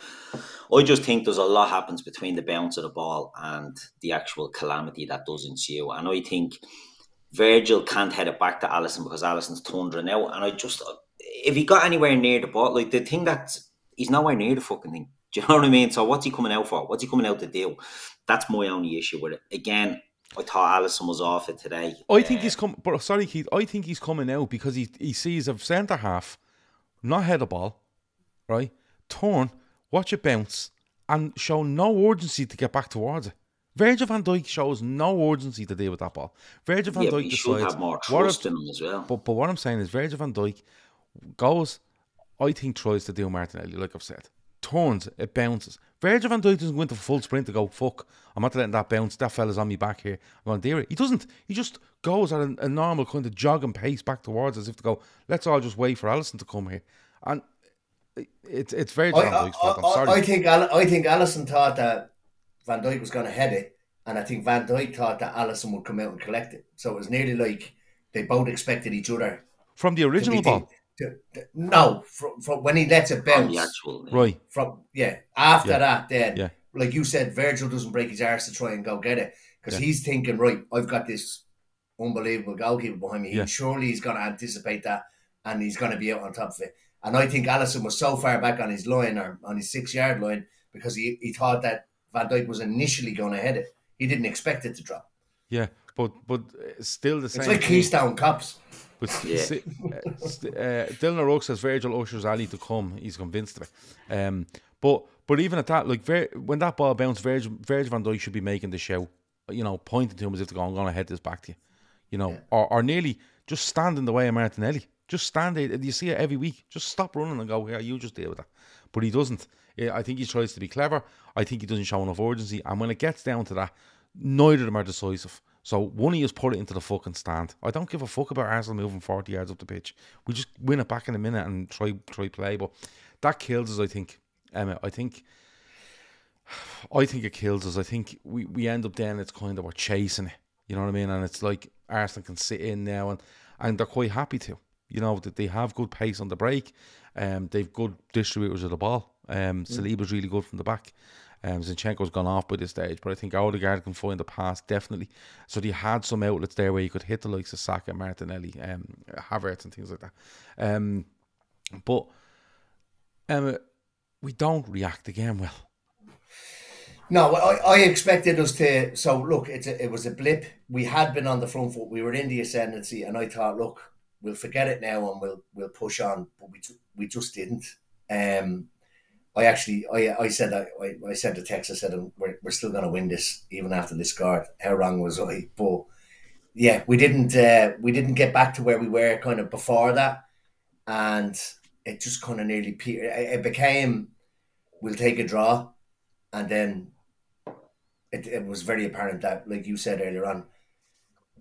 I just think there's a lot happens between the bounce of the ball and the actual calamity that does ensue. And I think Virgil can't head it back to Alisson because Alisson's thundering out. And I just, if he got anywhere near the ball, like the thing that he's nowhere near the fucking thing. Do you know what I mean? So what's he coming out for? What's he coming out to do? That's my only issue with it. Again, I thought Alisson was off it today. I think he's uh, come, but sorry, Keith. I think he's coming out because he he sees a centre half not head a ball, right? Turn, watch it bounce, and show no urgency to get back towards it. Virgil van Dijk shows no urgency to deal with that ball. Virgil van Yeah, Dijk decides have more what trust if- in him as well. But but what I'm saying is Virgil van Dijk goes, I think tries to do Martinelli, like I've said. Turns, it bounces. Virgil van Dijk doesn't go into full sprint to go, fuck, I'm not letting that bounce. That fella's on me back here. I'm going to deal it. He doesn't. He just goes at a, a normal kind of jogging pace back towards as if to go, let's all just wait for Alisson to come here. And it- it's it's Virgil I, van Dijk's fault. I'm sorry. I think I think Alisson thought that Van Dijk was going to head it, and I think Van Dijk thought that Alisson would come out and collect it. So it was nearly like they both expected each other From the original ball. The- to- to- no, from, from when he lets it bounce. the actual, Right. From yeah, after Yeah. that, then Yeah. like you said, Virgil doesn't break his arse to try and go get it because Yeah. he's thinking, right, I've got this unbelievable goalkeeper behind me. He, Yeah. Surely he's going to anticipate that and he's going to be out on top of it. And I think Alisson was so far back on his line or on his six yard line because he, he thought that Van Dijk was initially going to head it. He didn't expect it to drop. Yeah, but but uh, still the same. It's like. Keystone Cops. But Yeah. uh, st- uh, Dylan O'Rourke says Virgil ushers Ali to come. He's convinced of it. Um, but but even at that, like Vir- when that ball bounced, Virgil, Virgil van Dijk should be making the show. You know, pointing to him as if to go, "I'm going to head this back to you." You know, or, or nearly just stand in the way of Martinelli. Just stand there. You see it every week. Just stop running and go, "Here, you just deal with that." But he doesn't. I think he tries to be clever. I think he doesn't show enough urgency. And when it gets down to that, neither of them are decisive. So one of you put it into the fucking stand. I don't give a fuck about Arsenal moving 40 yards up the pitch. We just win it back in a minute and try try play. But that kills us, I think. Emma, I think I think it kills us. I think we, we end up then it's kind of we're chasing it. You know what I mean? And it's like Arsenal can sit in now and, and they're quite happy to. You know, that they have good pace on the break. Um, they've good distributors of the ball. Um, Saliba's really good from the back. Um, Zinchenko's gone off by this stage, but I think Odegaard can find the pass definitely. So they had some outlets there where you could hit the likes of Saka, Martinelli, um, Havertz, and things like that. Um, but Emma, we don't react again well. No, I, I expected us to. So look, it's a, it was a blip. We had been on the front foot. We were in the ascendancy, and I thought, look, we'll forget it now and we'll we'll push on. But we we just didn't. Um, I actually, I I said I I, I sent a text. I said um, we're we're still going to win this even after this scored. How wrong was I? But yeah, we didn't uh, we didn't get back to where we were kind of before that, and it just kind of nearly it, it became we'll take a draw, and then it, it was very apparent that, like you said earlier on,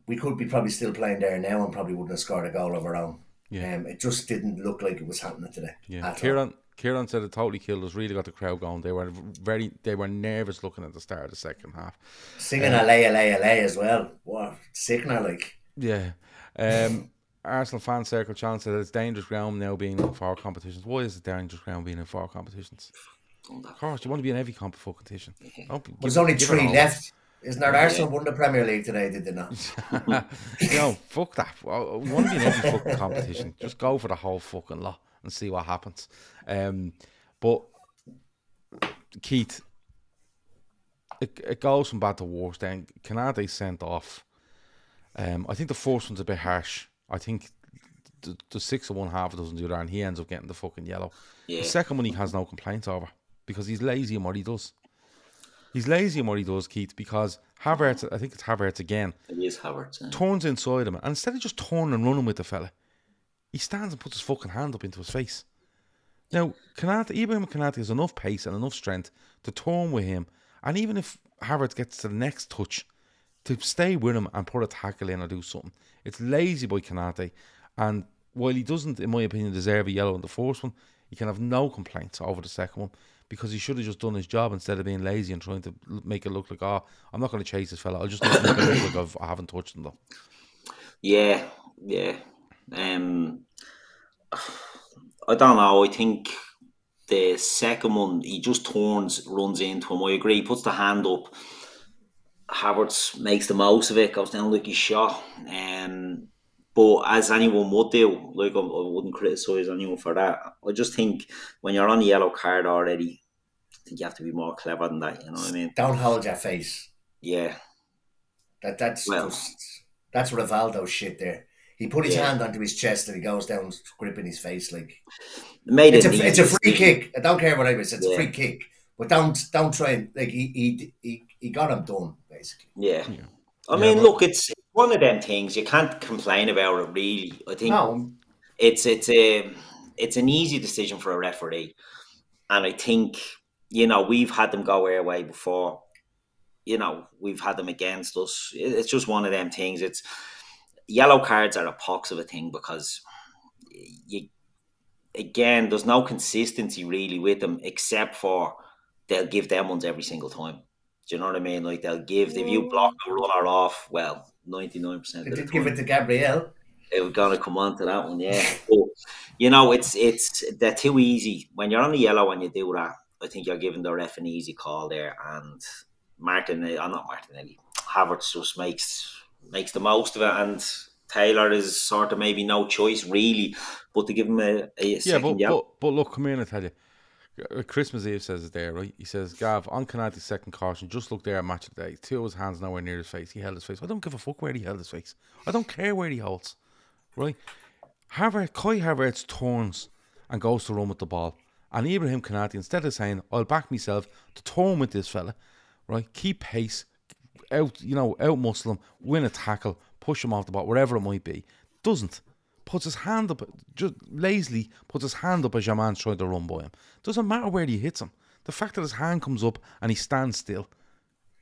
we could be probably still playing there now and probably wouldn't have scored a goal of our own. Yeah. Um, it just didn't look like it was happening today. Yeah. Kieran. Kieran said it totally killed us. Really got the crowd going. They were very, they were nervous looking at the start of the second half. Singing Um, LA, LA, LA as well. What? Sickener, like. Yeah. Um, Arsenal fan circle chance said it's dangerous ground now being in four competitions. Why is it dangerous ground being in four competitions? Of course, you want to be in every comp- competition. Don't be- But there's only three left. Isn't there? Arsenal won the Premier League today, did they not? no, fuck that. Well, We want to be in every fucking competition. Just go for the whole fucking lot and see what happens. Um, but Keith, it, it goes from bad to worse. Then Konate sent off. Um, I think the first one's a bit harsh. I think the, the six of one half doesn't do that, and he ends up getting the fucking yellow. Yeah. The second one he has no complaints over because he's lazy in what he does. He's lazy in what he does, Keith, because Havertz, I think it's Havertz again, It is Havertz. yeah. turns inside him, and instead of just turning and running with the fella, he stands and puts his fucking hand up into his face. Now, Konate, Ibrahim Konate has enough pace and enough strength to turn with him, and even if Havertz gets to the next touch, to stay with him and put a tackle in or do something. It's lazy by Konate, eh. and while he doesn't, in my opinion, deserve a yellow in the first one, he can have no complaints over the second one because he should have just done his job instead of being lazy and trying to make it look like, oh, I'm not going to chase this fella. I'll just make it look like I've, I haven't touched him though. Yeah, yeah. Um, I don't know. I think the second one, he just turns, runs into him. I agree. He puts the hand up. Havertz makes the most of it, goes down like he's shot. Um, but as anyone would do, like I, I wouldn't criticise anyone for that. I just think when you're on the yellow card already, I think you have to be more clever than that. You know what I mean? Don't hold your face. Yeah. That that's Well- just, that's Rivaldo shit there. He put his Yeah. hand onto his chest and he goes down gripping his face like Made it's it a it's a free kick. I don't care what I was. It's a free kick, but don't don't try and like he he he, he got him done basically. Yeah. I Yeah, mean, but- look, it's it's one of them things you can't complain about it. Really, I think No. it's it's a it's an easy decision for a referee, and I think you know we've had them go our way before. You know, we've had them against us. It's just one of them things. It's yellow cards are a pox of a thing because you again, there's no consistency really with them, except for they'll give them ones every single time. Do you know what I mean? Like they'll give if you block a mm. runner off, well, ninety nine percent They did give it to Gabriel. they were gonna come on to that one, yeah. But you know, it's it's they're too easy. When you're on the yellow and you do that, I think you're giving the ref an easy call there. And Martin, I'm not Martinelli. Havertz just makes makes the most of it, and Taylor is sort of maybe no choice really, but to give him a, a Yeah, second but, yellow. but but look, come here and I tell you. Uh, Christmas Eve says it there, right? He says, Gav, on Konate's second caution, just look there at match of the day. Two of his hands nowhere near his face. He held his face. I don't give a fuck where he held his face. I don't care where he holds. Right? Havertz, Kai Havertz turns and goes to run with the ball. And Ibrahim Konate, instead of saying, I'll back myself to turn with this fella, right? Keep pace, out, you know, out muscle him, win a tackle, push him off the ball, wherever it might be. Doesn't. Puts his hand up, just lazily puts his hand up as your man's trying to run by him. Doesn't matter where he hits him. The fact that his hand comes up and he stands still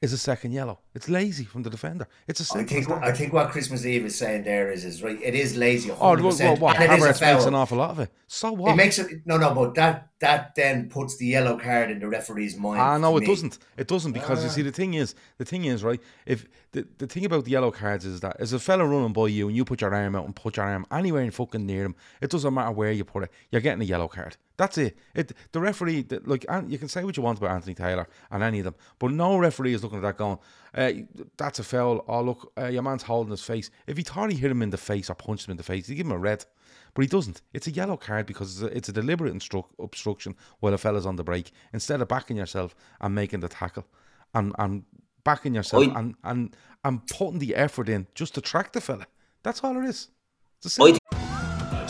is a second yellow. It's lazy from the defender. It's a I second. think what, I think what Christmas Eve is saying there is is right. It is lazy. 100%, Oh, well, well, what? and it is makes an awful lot of it. So what? It makes it no, no, but that that then puts the yellow card in the referee's mind. Ah, no, it me. doesn't. It doesn't because you Ah. see, the thing is, the thing is, right? If the, the thing about the yellow cards is that as a fella running by you and you put your arm out and put your arm anywhere in fucking near him, it doesn't matter where you put it. You're getting a yellow card. That's it. It the referee, like, you can say what you want about Anthony Taylor and any of them, but no referee is looking at that going, uh, "That's a foul." Oh, look, uh, your man's holding his face. If he thought he hit him in the face or punched him in the face, he'd give him a red. But he doesn't. It's a yellow card because it's a, it's a deliberate instru- obstruction while a fella's on the break. Instead of backing yourself and making the tackle and, and backing yourself Oi. and, and, and putting the effort in just to track the fella. That's all it is. It's a simple-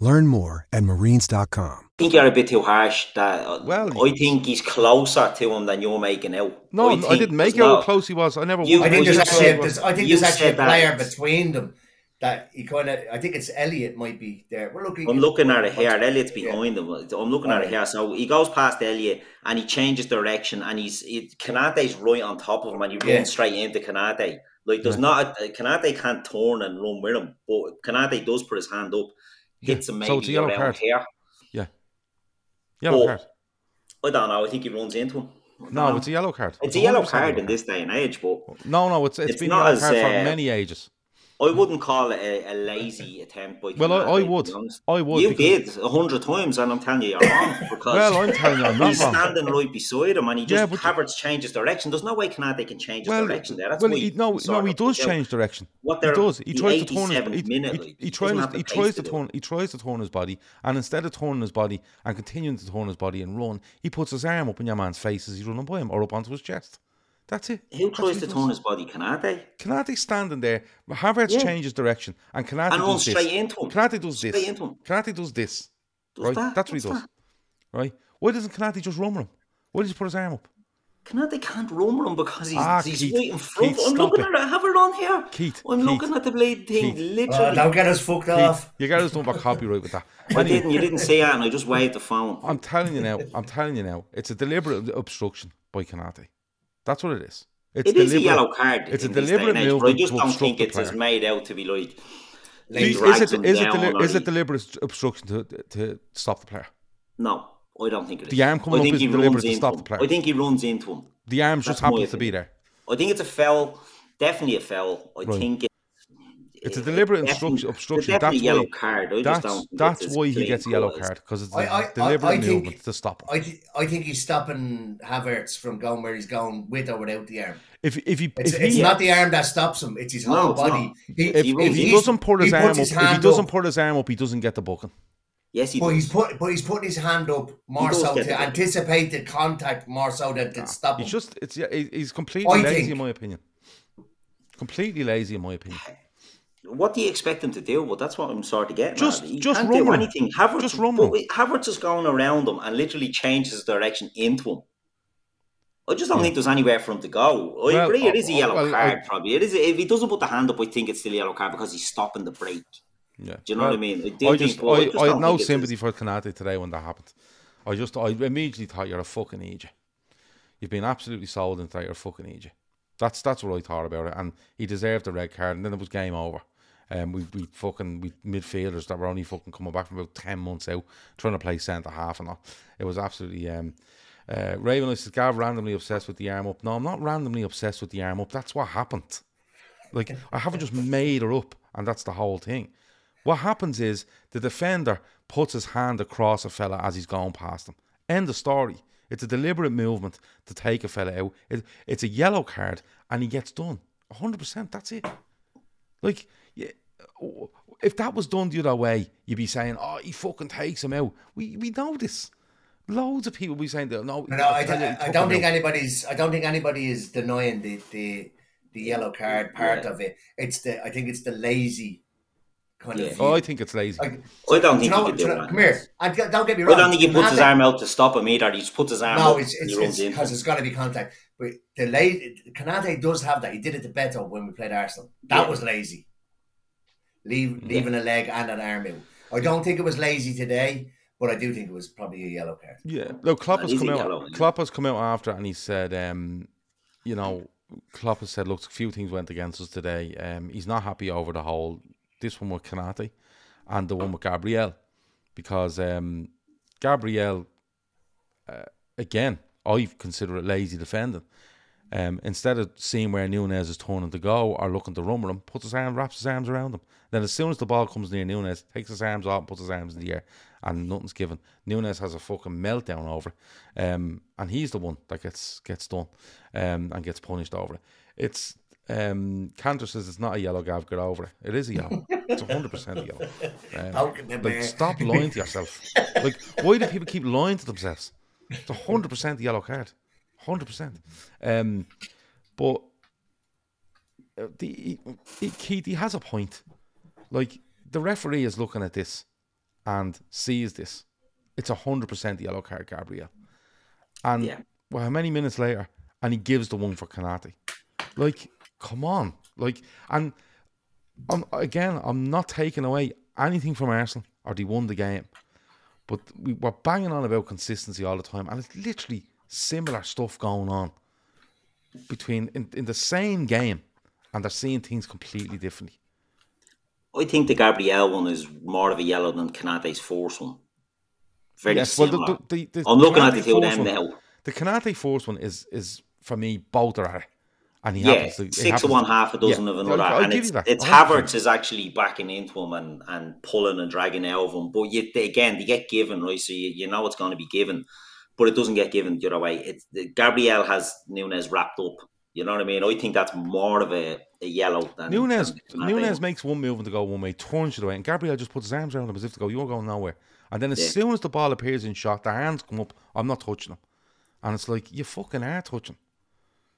Learn more at marines.com. I think you're a bit too harsh. That uh, well, I think he's closer to him than you're making out. No, I, think I didn't make as out how close he was. I never. You- I think there's actually, said- there's, I think there's actually a said that. player between them that he kind of. I think it's Elliot might be there. We're looking. I'm looking at it here. Elliot's behind him. I'm looking at it here. So he goes past Elliot and he changes direction and he's it, Konate's right on top of him and he runs Yeah. straight into Konate. Like there's Yeah. not a, Konate can't turn and run with him, but Konate does put his hand up, hits him so it's a yellow around card. here. Yeah. Yellow But card. I don't know. I think he runs into him. No, know. it's a yellow card. It's a yellow 100% card in this day and age, but No, no, it's it's It's been not yellow as, card for uh, many ages. I wouldn't call it a, a lazy attempt by Well, I- I would. I would, You because- did a hundred times, and I'm telling you you're wrong because Well, I'm telling you I'm not he's wrong. standing right beside him, and he Yeah, just but- Havertz changes direction. There's no way Konate can change his Well, direction there. That's well, he, no, no, he does change direction. What he does. He the tries to turn his. He, minute, he, he tries. He tries to to turn. He tries to turn his body, and instead of turning his body and continuing to turn his body and run, he puts his arm up in your man's face as he's running by him, or up onto his chest. That's it. Who That's tries what to he turn his body? Konate. Konate standing there. Havertz Yeah. changes direction, and Konate And runs does this. straight into him. Konate does Straight this. into him. Konate does this. Does right. that? That's what he What's does. Right. Why doesn't Konate just run with him? Why does he put his arm up? Konate can't run with him because he's, Ah, he's Keith. right in front. Keith, I'm looking it. at it. I have it on here. Keith, I'm Keith, looking at the blade thing. Keith. Literally. Oh, don't get us fucked Keith, off. you got us done about copyright with that. I didn't. You didn't say that, and I just waved the phone. I'm telling you now. I'm telling you now. It's a deliberate obstruction by Konate. That's what it is. It's It is a yellow card. It's a in this day deliberate age, but I just don't think it's as made out to be like. He Is it is it is deli- is it deliberate obstruction to to stop the player? No, I don't think it is. The arm coming I up think is he deliberate runs to into stop him. the player. I think he runs into him. The arm just That's happens to be there. I think it's a foul. Definitely a foul. I Right. think It's a deliberate definitely- obstruction. obstruction. it's definitely That's yellow why. card. I just that's don't that's why he gets a yellow cut card because it's a I, I, I, deliberate I think movement to stop him. I, th- I think he's stopping Havertz from going where he's going with or without the arm. If if he It's, if it's he, not the arm that stops him; it's his No, whole body. He, if, if he doesn't put his arm up, his if he doesn't up. put his arm up, he doesn't get the booking. Yes, he But does. he's put, but he's putting his hand up more does so to the anticipate the contact more so than to stop him. He's just it's he's completely I lazy think- in my opinion. Completely lazy in my opinion. What do you expect him to do? Well, that's what I'm sort of getting Just- at. He just can't run do anything. Havertz, Just run but. Havertz is going around him and literally changes his direction into him. I just don't think there's anywhere for him to go. I Well, agree, it is a yellow well, card, I- probably. It is. If he doesn't put the hand up, I think it's still a yellow card because he's stopping the break. Yeah. Do you know what I mean? I do I think- just, but I I, just I had no sympathy for Konate today when that happened. I just, I immediately thought you're a fucking idiot. You've been absolutely sold into that you're a fucking idiot. That's that's what I thought about it, and he deserved the red card, and then it was game over. Um, we we fucking we midfielders that were only fucking coming back from about ten months out, trying to play centre half and all. It was absolutely um. Uh, Raven, I said, Gav randomly obsessed with the arm up. No, I'm not randomly obsessed with the arm up. That's what happened. Like I haven't just made her up, and that's the whole thing. What happens is the defender puts his hand across a fella as he's going past him. End of story. It's a deliberate movement to take a fella out. It, it's a yellow card, and he gets done. 100%. That's it. Like, yeah, if that was done the other way, you'd be saying, "Oh, he fucking takes him out." We we know this. Loads of people be saying that. No, No, no, I, I'll tell you, he I, I took don't think out." anybody's. I don't think anybody is denying the the, the yellow card part Yeah. of it. It's the. I think it's the lazy kind Yeah. of. Oh, I think it's lazy. Like, I don't think you know, he what- could do you know- that. Come here. I, don't get me wrong. I don't think he puts his arm out to stop him either. He just puts his arm No, up it's and it's he because him. it's got to be contact. But the lazy Konate does have that. He did it to Beto when we played Arsenal. That Yeah. was lazy. Leave, leaving a leg and an arm out. I don't think it was lazy today, but I do think it was probably a yellow card. Yeah, no. Klopp has come out. yellow, yeah. Klopp has come out after, and he said, um, you know, Klopp has said, look, a few things went against us today. Um, he's not happy over the whole this one with Konate and the one with Gabriel because um, Gabriel, uh, again, I consider it lazy defending. Um, instead of seeing where Nunez is turning to go or looking to run with him, puts his arm, wraps his arms around him. Then as soon as the ball comes near Nunez, takes his arms off, puts his arms in the air, and nothing's given. Nunez has a fucking meltdown over it, um, and he's the one that gets gets done um, and gets punished over it. It's Um, Cantor says it's not a yellow, Gav. Get over it. It is a yellow. It's hundred percent a yellow. Um, like, stop lying to yourself. Like, why do people keep lying to themselves? It's hundred percent a yellow card. Hundred percent. Um, but uh, the he, he, Keith, he has a point. Like the referee is looking at this and sees this. It's a hundred percent yellow card, Gabriel. And Yeah. well, how many minutes later, and he gives the one for Konate. Like, come on, like, and I'm, again, I'm not taking away anything from Arsenal or they won the game, but we, we're banging on about consistency all the time, and it's literally similar stuff going on between in, in the same game, and they're seeing things completely differently. I think the Gabriel one is more of a yellow than Konate's force one. Very Yes, well, the- similar. the- the- I'm looking at the two of them one- now. The Konate Force one is is for me both are and he Yeah, happens to six happens of one, to- half a dozen Yeah, of another, I'll- I'll and it's, you it's Havertz is actually backing into him and, and pulling and dragging out of him. But you, they, again, they get given right, so you, you know it's going to be given, but it doesn't get given the other way. It's Gabriel has Nunez wrapped up. You know what I mean? I think that's more of a, a yellow than Nunez than Nunez makes one move and to go one way, turns it away, and Gabriel just puts his arms around him as if to go, "You're going nowhere." And then as Yeah. soon as the ball appears in shot, the hands come up. I'm not touching him, and it's like you fucking are touching.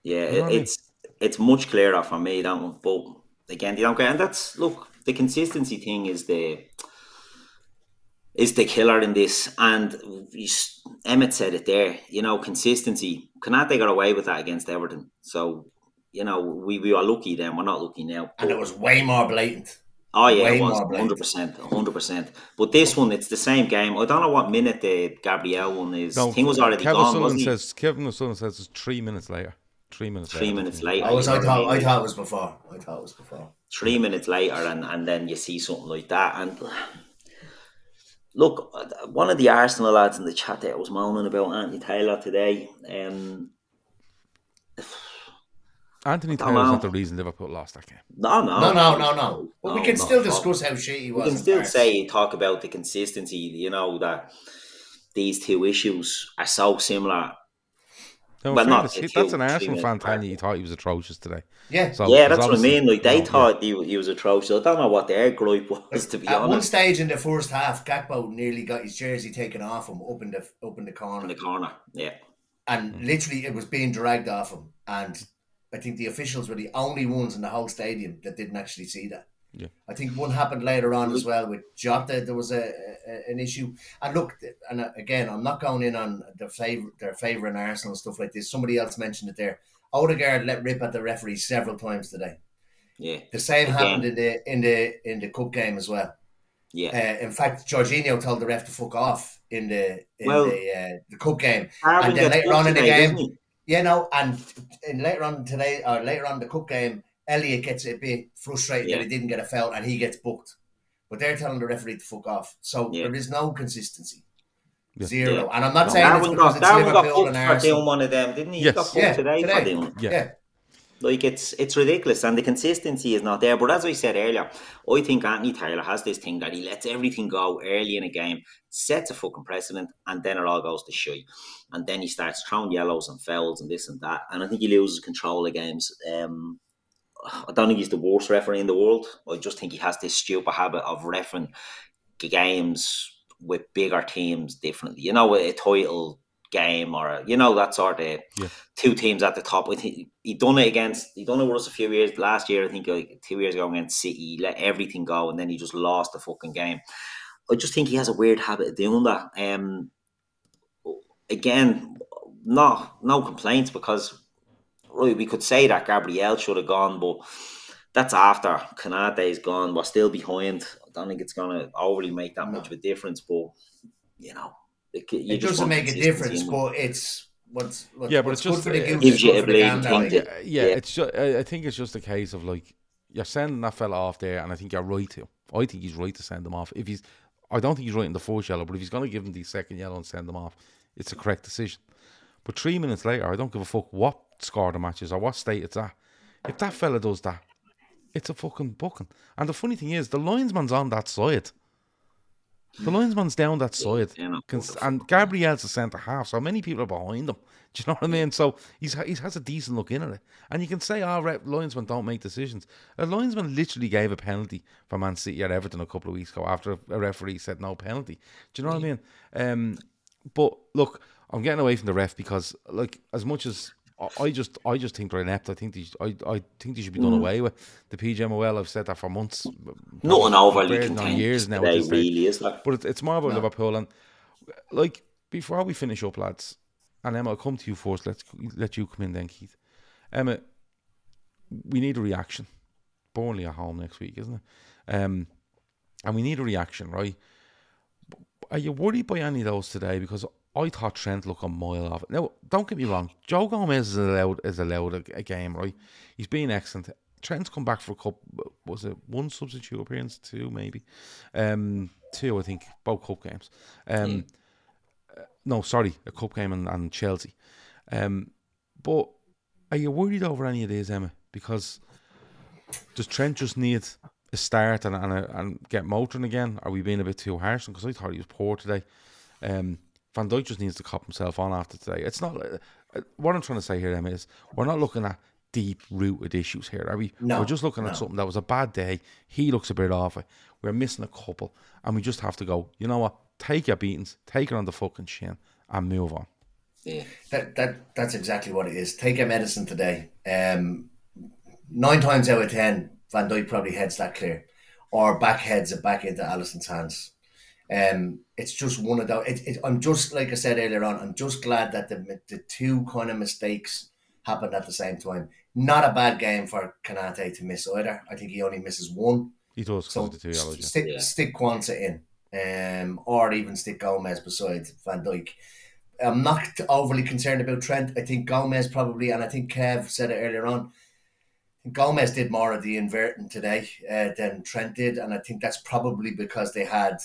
Yeah, You know what I mean? it's it's much clearer for me that one. But again, they don't get, and that's look the consistency thing is the is the killer in this. And you, Emmet said it there. You know, consistency. Cannot Konate got away with that against Everton. So you know, we, we are lucky then. We're not lucky now. And it was way more blatant. Oh yeah, Way it was hundred percent, hundred percent. But this one, it's the same game. I don't know what minute the Gabriel one is. No, thing was already Kevin gone. Sullivan Wasn't says Kevin Sullivan says it's three minutes later. Three minutes. Three later. minutes later. I was. I thought. I thought it was before. I thought it was before. three minutes later and, and then you see something like that and look one of the Arsenal lads in the chat there was moaning about Anthony Taylor today um, Anthony I don't Taylor's know. not the reason Liverpool lost that game. no no No, no, no, no. But we can not still discuss how shit he was. we can still parts. say talk about the consistency you know that these two issues are so similar No, Well, not fairness, he- that's an three Arsenal minutes fan apart. telling you he thought he was atrocious today. Yeah. So, yeah that's what I mean like they you know, yeah. thought he, he was atrocious I don't know what their gripe was to be honest. At one stage in the first half, Gakpo nearly got his jersey taken off him up in the up in the corner. in the corner yeah and Mm. literally it was being dragged off him. And I think the officials were the only ones in the whole stadium that didn't actually see that. Yeah. I think one happened later on as well with Jota. There was a, a an issue. And look, and uh, again, I'm not going in on their favor their favor in Arsenal and stuff like this. Somebody else mentioned it there. Odegaard let rip at the referee several times today. yeah The same Again. happened in the in the in the cup game as well. yeah Uh, in fact, Jorginho told the ref to fuck off in the in Well, the uh, the cup game, and then later on in the today, game, you know, and and later on today or later on in the cup game, Elliot gets a bit frustrated Yeah. that he didn't get a foul and he gets booked, but they're telling the referee to fuck off. So Yeah. there is no consistency, Yeah. zero. Yeah. And I'm not No, saying it's Darwin because got, Darwin got booked for doing one of them, didn't he? He Yes. got booked Yeah, today, today. for doing it. Yeah. Yeah. Like it's it's ridiculous, and the consistency is not there. But as I said earlier, I think Anthony Taylor has this thing that he lets everything go early in a game, sets a fucking precedent, and then it all goes to shit. And then he starts throwing yellows and fouls and this and that, and I think he loses control of games. Um, I don't think he's the worst referee in the world. I just think he has this stupid habit of refereeing games with bigger teams differently. You know, a title game or you know that sort of Yeah. two teams at the top. Think he done it against he done it with us a few years last year. I think like two years ago against City, he let everything go and then he just lost the fucking game. I just think he has a weird habit of doing that. Um, again, no no complaints because right, we could say that Gabriel should have gone, but that's after Konate is gone. We're still behind. I don't think it's gonna overly make that much of a difference, but you know, it, you It just doesn't make a difference, but it's what's, what's Yeah, but what's it's just good for the it gives you a for the bleeding thing like. Yeah, yeah, Yeah. it's just. I I think it's just a case of like you're sending that fella off there, and I think you're right to. I think he's right to send him off. If he's, I don't think he's right in the first yellow, but if he's going to give him the second yellow and send him off, it's a correct decision. But three minutes later, I don't give a fuck what score the match is or what state it's at. If that fella does that, it's a fucking booking. And the funny thing is, the linesman's on that side. The linesman's down that side, they're not Cons- and Gabriel's a centre half, so many people are behind him. Do you know what I mean? So he's he has a decent look in at it, and you can say, "Oh, rep, linesmen don't make decisions." A linesman literally gave a penalty for Man City at Everton a couple of weeks ago after a referee said no penalty. Do you know what I mean? Um, but look, I'm getting away from the ref because, like, as much as I- just, I just think they're inept. I think they, I, I think they should be done Mm. away with the PGMOL. I've said that for months, Nothing overly contentious years now. today, really, is? But it's, it's more about No. Liverpool and like before we finish up, lads. And Emma, I'll come to you first. Let's let you come in then, Keith. Emma, we need a reaction. Burnley at home next week, isn't it? Um, and we need a reaction, right? Are you worried by any of those today? Because I thought Trent looked a mile off. Now, don't get me wrong. Joe Gomez is allowed is allowed a, a game, right? He's been excellent. Trent's come back for a couple. Was it one substitute appearance? Two, maybe. Um, two, I think. Both cup games. Um, uh, no, sorry, a cup game and, and Chelsea. Um, but are you worried over any of these, Emma? Because does Trent just need a start and and, a, and get motoring again? Are we being a bit too harsh? Because I thought he was poor today. Um, Van Dijk just needs to cop himself on after today. It's not uh, uh, what I'm trying to say here, Emma. Is we're not looking at deep rooted issues here, are we? No, we're just looking no. at something that was a bad day. He looks a bit off it. We're missing a couple, and we just have to go. You know what? Take your beatings, take it on the fucking chin, and move on. Yeah. That that that's exactly what it is. Take your medicine today. Um, nine times out of ten, Van Dijk probably heads that clear, or back heads it back into Alisson's hands. Um, it's just one of those. It, it, I'm just like I said earlier on. I'm just glad that the the two kind of mistakes happened at the same time. Not a bad game for Konate to miss either. I think he only misses one. He does So because the two yellows. yeah. stick stick Quansah in, um, or even stick Gomez beside Van Dijk. I'm not overly concerned about Trent. I think Gomez probably, and I think Kev said it earlier on. Gomez did more of the inverting today uh, than Trent did, and I think that's probably because they had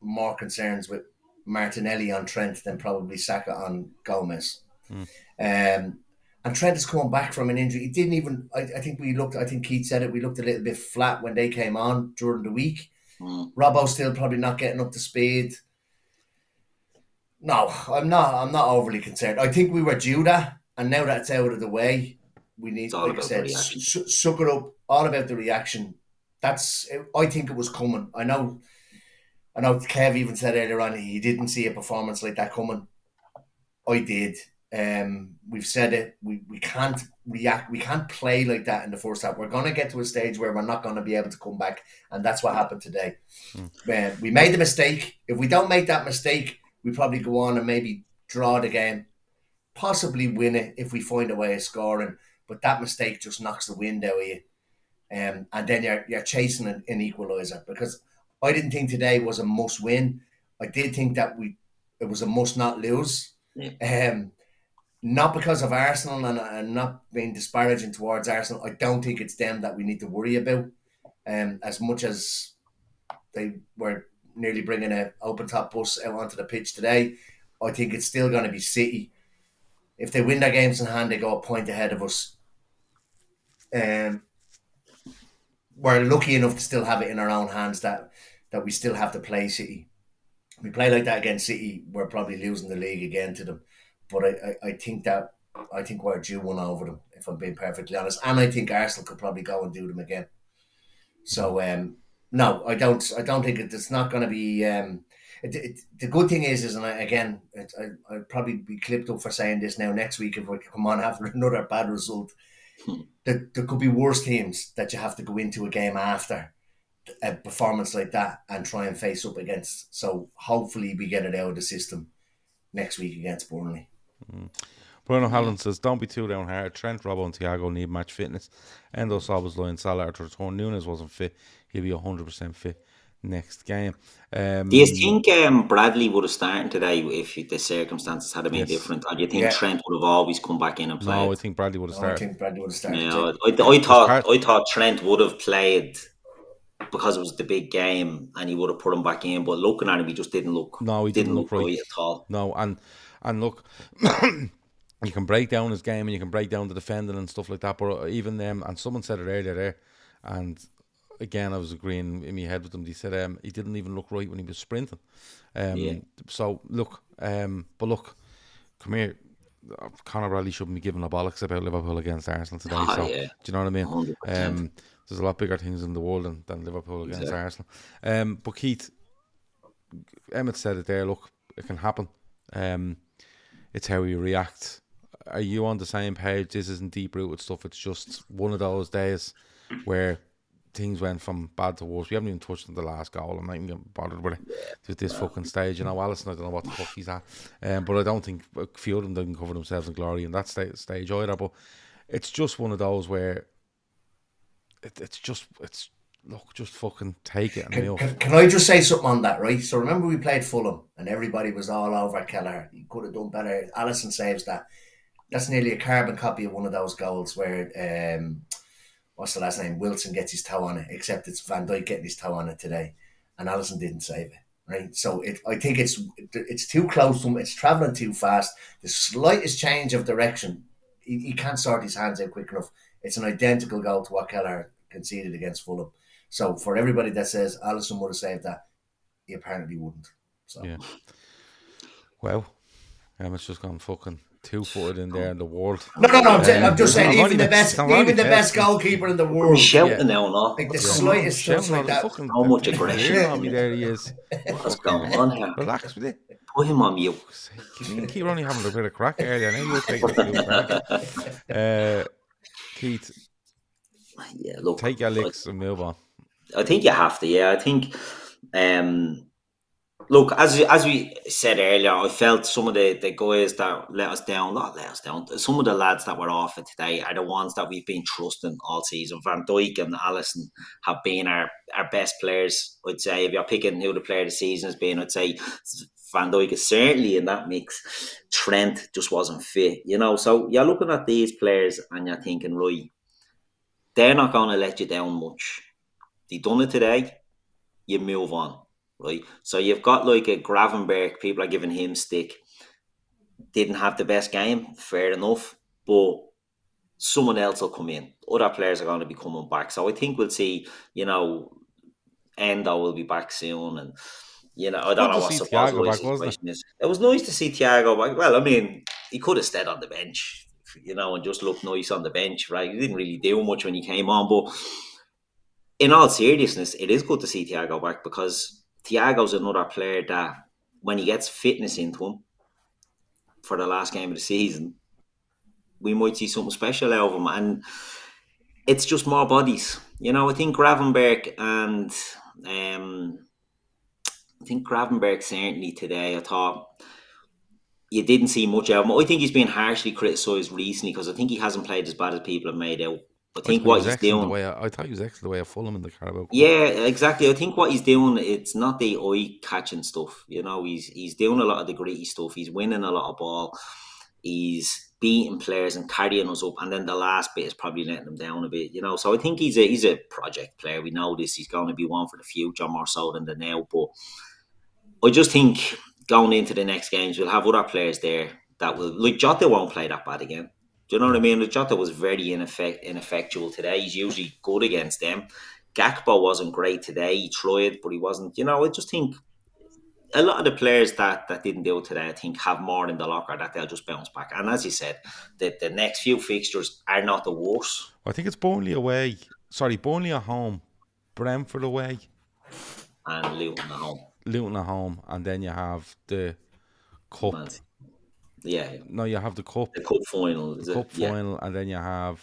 more concerns with Martinelli on Trent than probably Saka on Gomez. Hmm. Um, and Trent is coming back from an injury. He didn't even. I, I think we looked. I think Keith said it. We looked a little bit flat when they came on during the week. Robbo still probably not getting up to speed. No, I'm not. I'm not overly concerned. I think we were due that, and now that's out of the way, we need, all like I said, su- suck it up. All about the reaction. That's. I think it was coming. I know. I know. Kev even said earlier on he didn't see a performance like that coming. I did. Um, we've said it. We we can't react. We can't play like that in the first half. We're gonna get to a stage where we're not gonna be able to come back, and that's what happened today. Uh, we made the mistake. If we don't make that mistake, we probably go on and maybe draw the game, possibly win it if we find a way of scoring. But that mistake just knocks the wind out of you, um, and then you're you're chasing an, an equaliser because I didn't think today was a must win. I did think that we it was a must not lose. Um, not because of Arsenal and, and not being disparaging towards Arsenal. I don't think it's them that we need to worry about. Um, as much as they were nearly bringing a open top bus out onto the pitch today, I think it's still going to be City. If they win their games in hand, they go a point ahead of us. Um, we're lucky enough to still have it in our own hands that that we still have to play City. We play like that against City, we're probably losing the league again to them. But I, I, I think that I think we're due one over them, if I'm being perfectly honest. And I think Arsenal could probably go and do them again. So um, no, I don't. I don't think it, it's not going to be. Um, it, it, the good thing is, is and I, again, it, I I'd probably be clipped up for saying this now next week if we come on after another bad result. there, there could be worse teams that you have to go into a game after a performance like that and try and face up against. So hopefully we get it out of the system next week against Burnley. Bruno Halland says, "Don't be too down hard. Trent, Robbo, and Thiago need match fitness. Endo Salva's line Salah to return. Nunez wasn't fit. He'll be hundred percent fit next game." Um, Do you think um, Bradley would have started today if the circumstances had been Yes. different, or do you think Yeah. Trent would have always come back in and played? No, I think Bradley would have No, I started. think Bradley would have started. Yeah, too. I, I, I thought I thought Trent would have played because it was the big game, and he would have put him back in. But looking at him, he just didn't look. No, he didn't, look right. at all. No, and and look, you can break down his game and you can break down the defending and stuff like that. But even them, and someone said it earlier there, and again, I was agreeing in my head with them. They said um, he didn't even look right when he was sprinting. Um, Yeah. So look, um, but look, come here. Conor Bradley shouldn't be giving a bollocks about Liverpool against Arsenal today. Ah, so yeah. do you know what I mean? 100%. Um, there's a lot bigger things in the world than, than Liverpool against Exactly. Arsenal. Um, but Keith, Emmet said it there. Look, it can happen. Um, it's how you react. Are you on the same page? This isn't deep rooted stuff. It's just one of those days where things went from bad to worse. We haven't even touched on the last goal. I'm not even bothered with it to this fucking stage. You know, Alisson, I don't know what the fuck he's at. Um, but I don't think a few of them didn't cover themselves in glory in that sta- stage either. But it's just one of those where it, it's just, it's, look, just fucking take it Can, can, can I just say something on that, right? So remember we played Fulham and everybody was all over Kelleher. He could have done better. Alisson saves that. That's nearly a carbon copy of one of those goals where um, what's the last name? Wilson gets his toe on it, except it's Van Dijk getting his toe on it today, and Alisson didn't save it. Right, so it, I think it's it's too close to him. It's traveling too fast. The slightest change of direction, he, he can't sort his hands out quick enough. It's an identical goal to what Kelleher conceded against Fulham. So for everybody that says Alisson would have saved that, he apparently wouldn't. So Yeah. Well, Emmet's just gone fucking two footed in there in the world. No, no, no. I'm, saying, Um, I'm just saying, I'm even the best, I'm even the best goalkeeper in the world, shouting now, not like the What's going on? slightest stuff like that. fucking- How much aggression. ear on me there he is. What's going on here? Relax with it. Put him on mute. You were only having a bit of crack earlier. Now you're taking a few crack. Uh, Keith, Yeah, look, take your licks and move on. I think you have to. Yeah, I think. Um, look, as as we said earlier, I felt some of the, the guys that let us down, not let us down. Some of the lads that were off it today are the ones that we've been trusting all season. Van Dijk and Alisson have been our, our best players. I'd say if you're picking who the player of the season has been, I'd say Van Dijk is certainly in that mix. Trent just wasn't fit, you know. So you're looking at these players and you're thinking, right, they're not going to let you down much. They done it today. You move on, right? So you've got like a Gravenberg. People are giving him stick. Didn't have the best game, fair enough, but someone else will come in. Other players are going to be coming back. So I think we'll see. You know, Endo will be back soon, and you know I don't know what see suppose Thiago back, it? situation is. It was nice to see Thiago back. Well, I mean, he could have stayed on the bench, you know, and just looked nice on the bench, right? He didn't really do much when he came on, but in all seriousness, it is good to see Thiago back because Thiago's another player that when he gets fitness into him for the last game of the season, we might see something special out of him. And it's just more bodies. You know, I think Gravenberg and um, I think Gravenberg certainly today, I thought you didn't see much of him. I think he's been harshly criticised recently because I think he hasn't played as bad as people have made out. I think thought what he's doing. The way I, I thought he was excellent the way I Fulham in the Carabao. Cup. Yeah, exactly. I think what he's doing, it's not the eye catching stuff. You know, he's he's doing a lot of the gritty stuff. He's winning a lot of ball. He's beating players and carrying us up. And then the last bit is probably letting them down a bit. You know, so I think he's a he's a project player. We know this. He's going to be one for the future more so than the now. But I just think going into the next games, we'll have other players there that will like Jota won't play that bad again. Do you know what I mean? Like, Jota was very ineffect, ineffectual today. He's usually good against them. Gakpo wasn't great today. He tried, but he wasn't. You know, I just think a lot of the players that, that didn't do it today, I think, have more in the locker that they'll just bounce back. And as you said, the, the next few fixtures are not the worst. I think it's Burnley away. Sorry, Burnley at home, Brentford away, And Luton at home. Luton at home, and then you have the cup. Yeah. No, you have the cup. The cup final. Is The it? cup Yeah. final, and then you have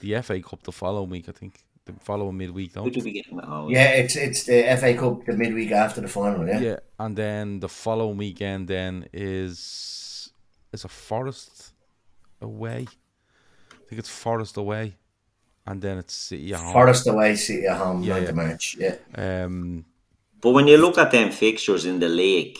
the FA Cup the following week. I think the following midweek. Don't Who do you? we get at? Yeah, it's it's the FA Cup the midweek after the final. Yeah, Yeah, and then the following weekend then is is a Forest away. I think it's Forest away, and then it's City at home. Forest away, City at home, Yeah, 9th yeah. of March. Yeah, Um, But when you look at them fixtures in the league,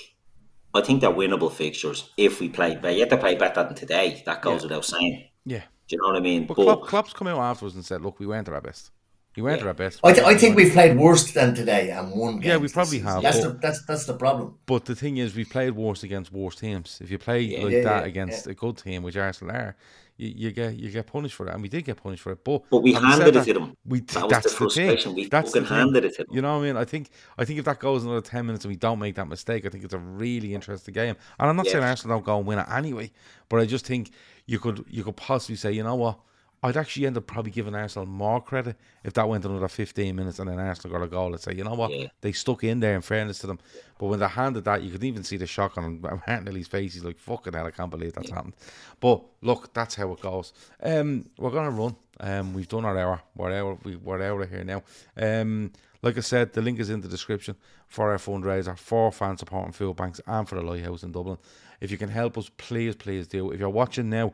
I think they're winnable fixtures if we play better. You have to play better than today. That goes Yeah. without saying. yeah. Do you know what I mean? But But, Klopp, Klopp's come out afterwards and said, "Look, we weren't at our best. We weren't at our best." I, th- I think we've played worse than today and won. Yeah, we probably have, That's but- the that's that's the problem. But the thing is, we've played worse against worse teams. If you play Yeah, like yeah, that yeah, against yeah. a good team, which Arsenal are, you, you get you get punished for it, and we did get punished for it. But But we handed it to them. We That was that's the the frustration. thing. We that's the fucking handed it to them. You know what I mean? I think I think if that goes another ten minutes and we don't make that mistake, I think it's a really interesting game. And I'm not saying Yeah. Arsenal don't go and win it anyway, but I just think you could you could possibly say, you know what? I'd actually end up probably giving Arsenal more credit if that went another 15 minutes and then Arsenal got a goal. Let's say, you know what? They stuck in there in fairness to them. But when they handed that, you could even see the shock on Martinelli's face. He's like, fucking hell, I can't believe that's happened. But look, that's how it goes. Um, we're going to run. Um, we've done our hour. We're we, we're out of here now. Um, like I said, the link is in the description for our fundraiser for fan support and fuel banks and for the Lighthouse in Dublin. If you can help us, please, please do. If you're watching now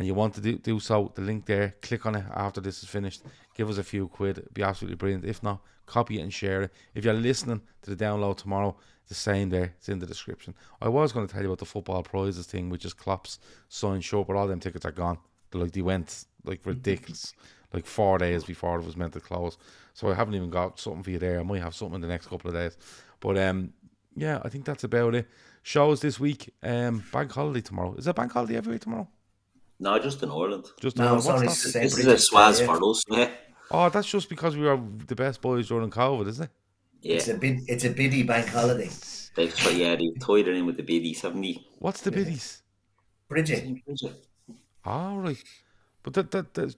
and you want to do, do so, the link there, click on it after this is finished. Give us a few quid. It'd be absolutely brilliant. If not, copy it and share it. If you're listening to the download tomorrow, the same there. It's in the description. I was going to tell you about the football prizes thing, which is Klopp's signed shirt, but all them tickets are gone. They're like they went like ridiculous, like four days before it was meant to close. So I haven't even got something for you there. I might have something in the next couple of days. But um, yeah, I think that's about it. Shows this week. Um, bank holiday tomorrow. Is there bank holiday every week tomorrow? No, just in Ireland. Just No, Ireland. it's only that? This is a Bridget's swaz yeah. for us. Yeah. Oh, that's just because we were the best boys during COVID, isn't it? Yeah. It's a bid, it's a biddy bank holiday. They've tried, yeah, they've tied it in with the biddies, haven't they? What's the biddies? Bridget. All right, but that that that.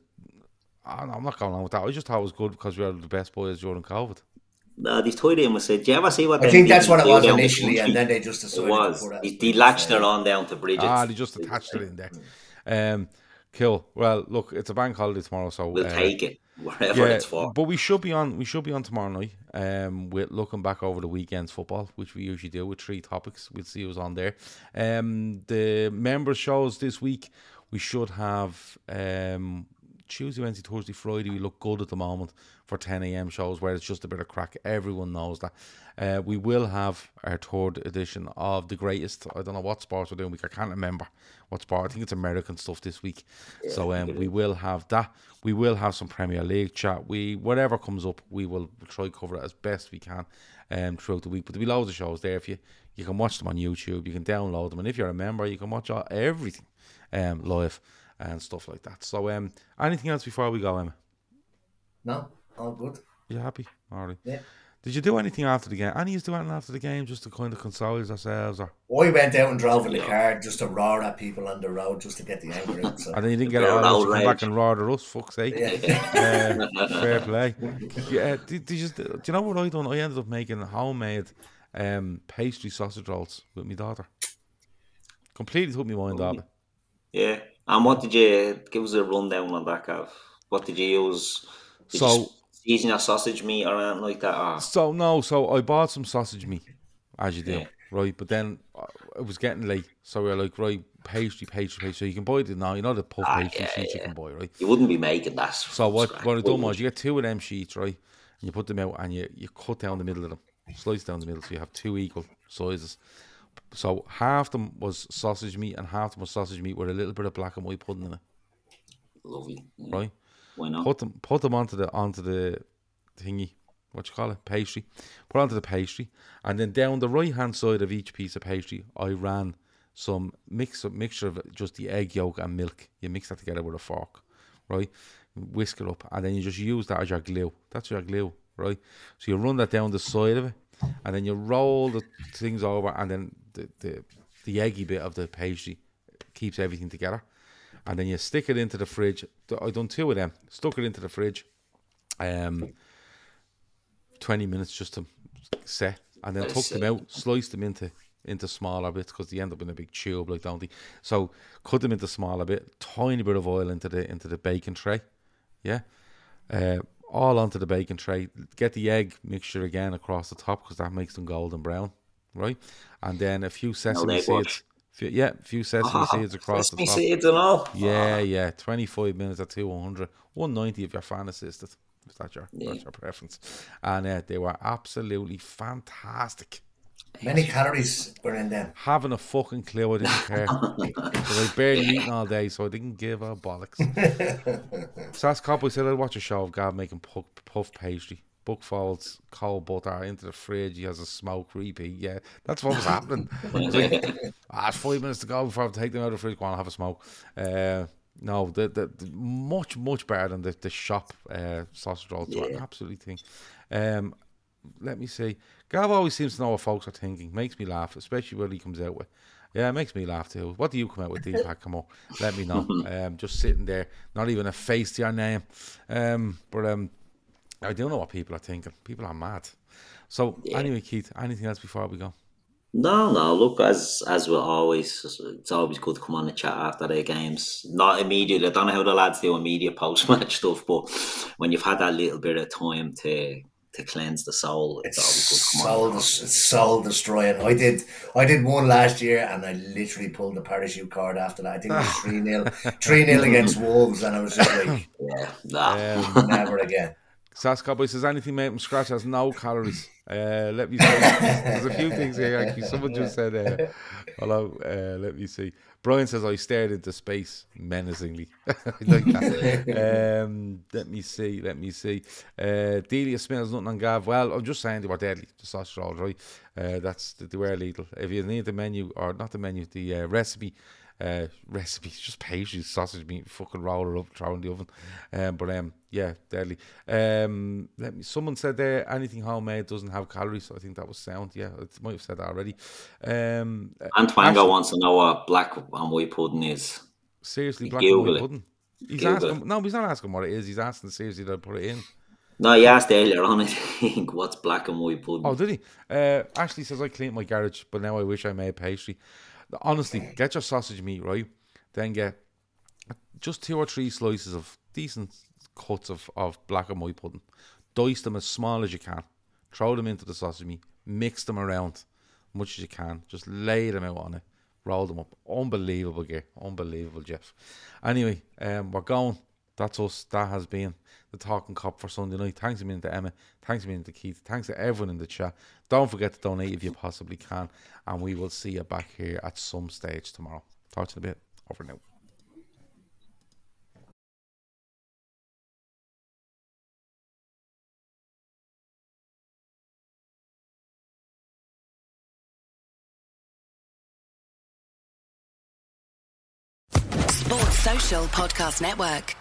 Oh, no, I'm not going on with that. I just thought it was good because we were the best boys during COVID. No, they've tied it in with said, do you ever see what I think that's biddies what it was down the initially, and then they just decided It to was. put it They, they latched it on down to Bridget's. Ah, they just attached it in there. Um, cool. Well, look, it's a bank holiday tomorrow, so We'll uh, take it, whatever it's for. But we should be on. We should be on tomorrow night. Um, with looking back over the weekend's football, which we usually do with three topics. We'll see who's on there. Um, the members shows this week. We should have um Tuesday, Wednesday, Thursday, Friday. We look good at the moment for 10 a.m. shows where it's just a bit of crack. Everyone knows that. Uh, we will have our third edition of the greatest. I don't know what sports we're doing. week. I can't remember what sport. I think it's American stuff this week. so um, we will have that. We will have some Premier League chat. We whatever comes up, we will try cover it as best we can um, throughout the week. But there'll be loads of shows there. If you you can watch them on YouTube, you can download them, and if you're a member, you can watch all, everything um, live and stuff like that. So um, anything else before we go, Emmet? No, all good. You happy? All right. Yeah. Did you do anything after the game? Any of you do anything after the game just to kind of console ourselves, or We went out and drove in the car just to roar at people on the road just to get the anger out. So. and then you didn't get it They're all out, you come back and roar at us, fuck's sake. Yeah. Uh, fair play. Yeah, did, did you, do you know what I done? I ended up making homemade um, pastry sausage rolls with my daughter. Completely took my mind off it. Yeah. And what did you give us a rundown on that, Gav? What did you use? Did So- you season your sausage meat or anything like that? Ah, So no, so I bought some sausage meat, as you do, Yeah. right? But then uh, it was getting late, so we were like, right, pastry, pastry, pastry. So you can buy it now. You know the puff Ah, pastry yeah, sheets you can buy, right? you wouldn't be making that. So what scratch, what I done was you get two of them sheets, right? And you put them out and you, you cut down the middle of them. Slice down the middle so you have two equal sizes. So half them was sausage meat and half them was sausage meat with a little bit of black and white pudding in it. Lovely. Yeah. Right? Why not? Put them put them onto the onto the thingy, what you call it? Pastry. Put onto the pastry. And then down the right hand side of each piece of pastry I ran some mix mixture of just the egg yolk and milk. You mix that together with a fork, right? Whisk it up, and then you just use that as your glue. That's your glue, right? So you run that down the side of it, and then you roll the things over, and then the the, the eggy bit of the pastry keeps everything together. And then you stick it into the fridge. I done two of them. Stuck it into the fridge. Um, twenty minutes just to set, and then took them out, sliced them into into smaller bits because they end up in a big tube, like don't they? So cut them into smaller bit. Tiny bit of oil into the into the bacon tray. Yeah. Uh, all onto the baking tray. Get the egg mixture again across the top because that makes them golden brown, right? And then a few sesame egg wash. seeds. Few, yeah, a few sesame Ah, seeds across sesame the top. seeds and all? Yeah, yeah. 25 minutes at 200. 190 if you're fan assisted. If that's your, Yeah. that's your preference. And uh, they were absolutely fantastic. Many calories were in them. Having a fucking clue, I didn't care. Because I barely eaten all day, so I didn't give a bollocks. Sass Cowboy said I'd watch a show of Gav making puff, puff pastry. Book folds, cold butter into the fridge. He has a smoke repeat. Yeah, that's what was happening. Like, ah, five minutes to go before I take them out of the fridge. Go on, have a smoke. Uh, No, the, the, the much much better than the, the shop uh, sausage rolls. Yeah. An absolutely thing. Um, let me see. Gav always seems to know what folks are thinking. Makes me laugh, especially when he comes out with. Yeah, it makes me laugh too. What do you come out with, Deepak? Come on, let me know. Um, just sitting there, not even a face to your name. Um, but um, I don't know what people are thinking. People are mad. So yeah. anyway, Keith, anything else before we go? No, no. Look, as as we always, it's always good to come on and chat after their games. Not immediately. I don't know how the lads do immediate post match stuff, but when you've had that little bit of time to to cleanse the soul. It's, it's soul, it's soul destroying. I did, I did one last year, and I literally pulled the parachute card after that. I think it was three 0 three 0 against Wolves, and I was just like, yeah, nah, um, never again. Sass Cowboy says anything made from scratch has no calories. Uh, let me say, there's a few things here. Actually, someone just said, uh, "Hello." Uh, let me see. Brian says I stared into space menacingly. like that. um, let me see. Let me see. Uh, Delia smells nothing on Gav. Well, I'm just saying they were deadly. The sausage rolls, right? Uh, that's the, they were lethal. If you need the menu or not the menu, the uh, recipe uh, recipes, just pastries, sausage meat, fucking roll it up, throw in the oven. Um, but um, yeah, deadly. Um, let me. Someone said there anything homemade doesn't have calories. So I think that was sound. Yeah, I might have said that already. Um, Antwango wants to know what black and white pudding is. Seriously, black Google and white it. pudding. He's Google asking. It. No, he's not asking what it is. He's asking seriously to put it in. No, he asked earlier on. I think what's black and white pudding. Oh, did he? Uh, Ashley says I cleaned my garage, but now I wish I made pastry. Honestly, get your sausage meat right, then get just two or three slices of decent cuts of, of black and white pudding. Dice them as small as you can. Throw them into the sausage meat. Mix them around much as you can. Just lay them out on it. Roll them up. Unbelievable gear. Unbelievable, Jeff. Anyway, um, we're going. That's us. That has been the Talkin' Kop for Sunday night. Thanks a million to Emmet. Thanks a million to Keith. Thanks to everyone in the chat. Don't forget to donate if you possibly can. And we will see you back here at some stage tomorrow. Talk to you in a bit. Over now. Sports Social Podcast Network.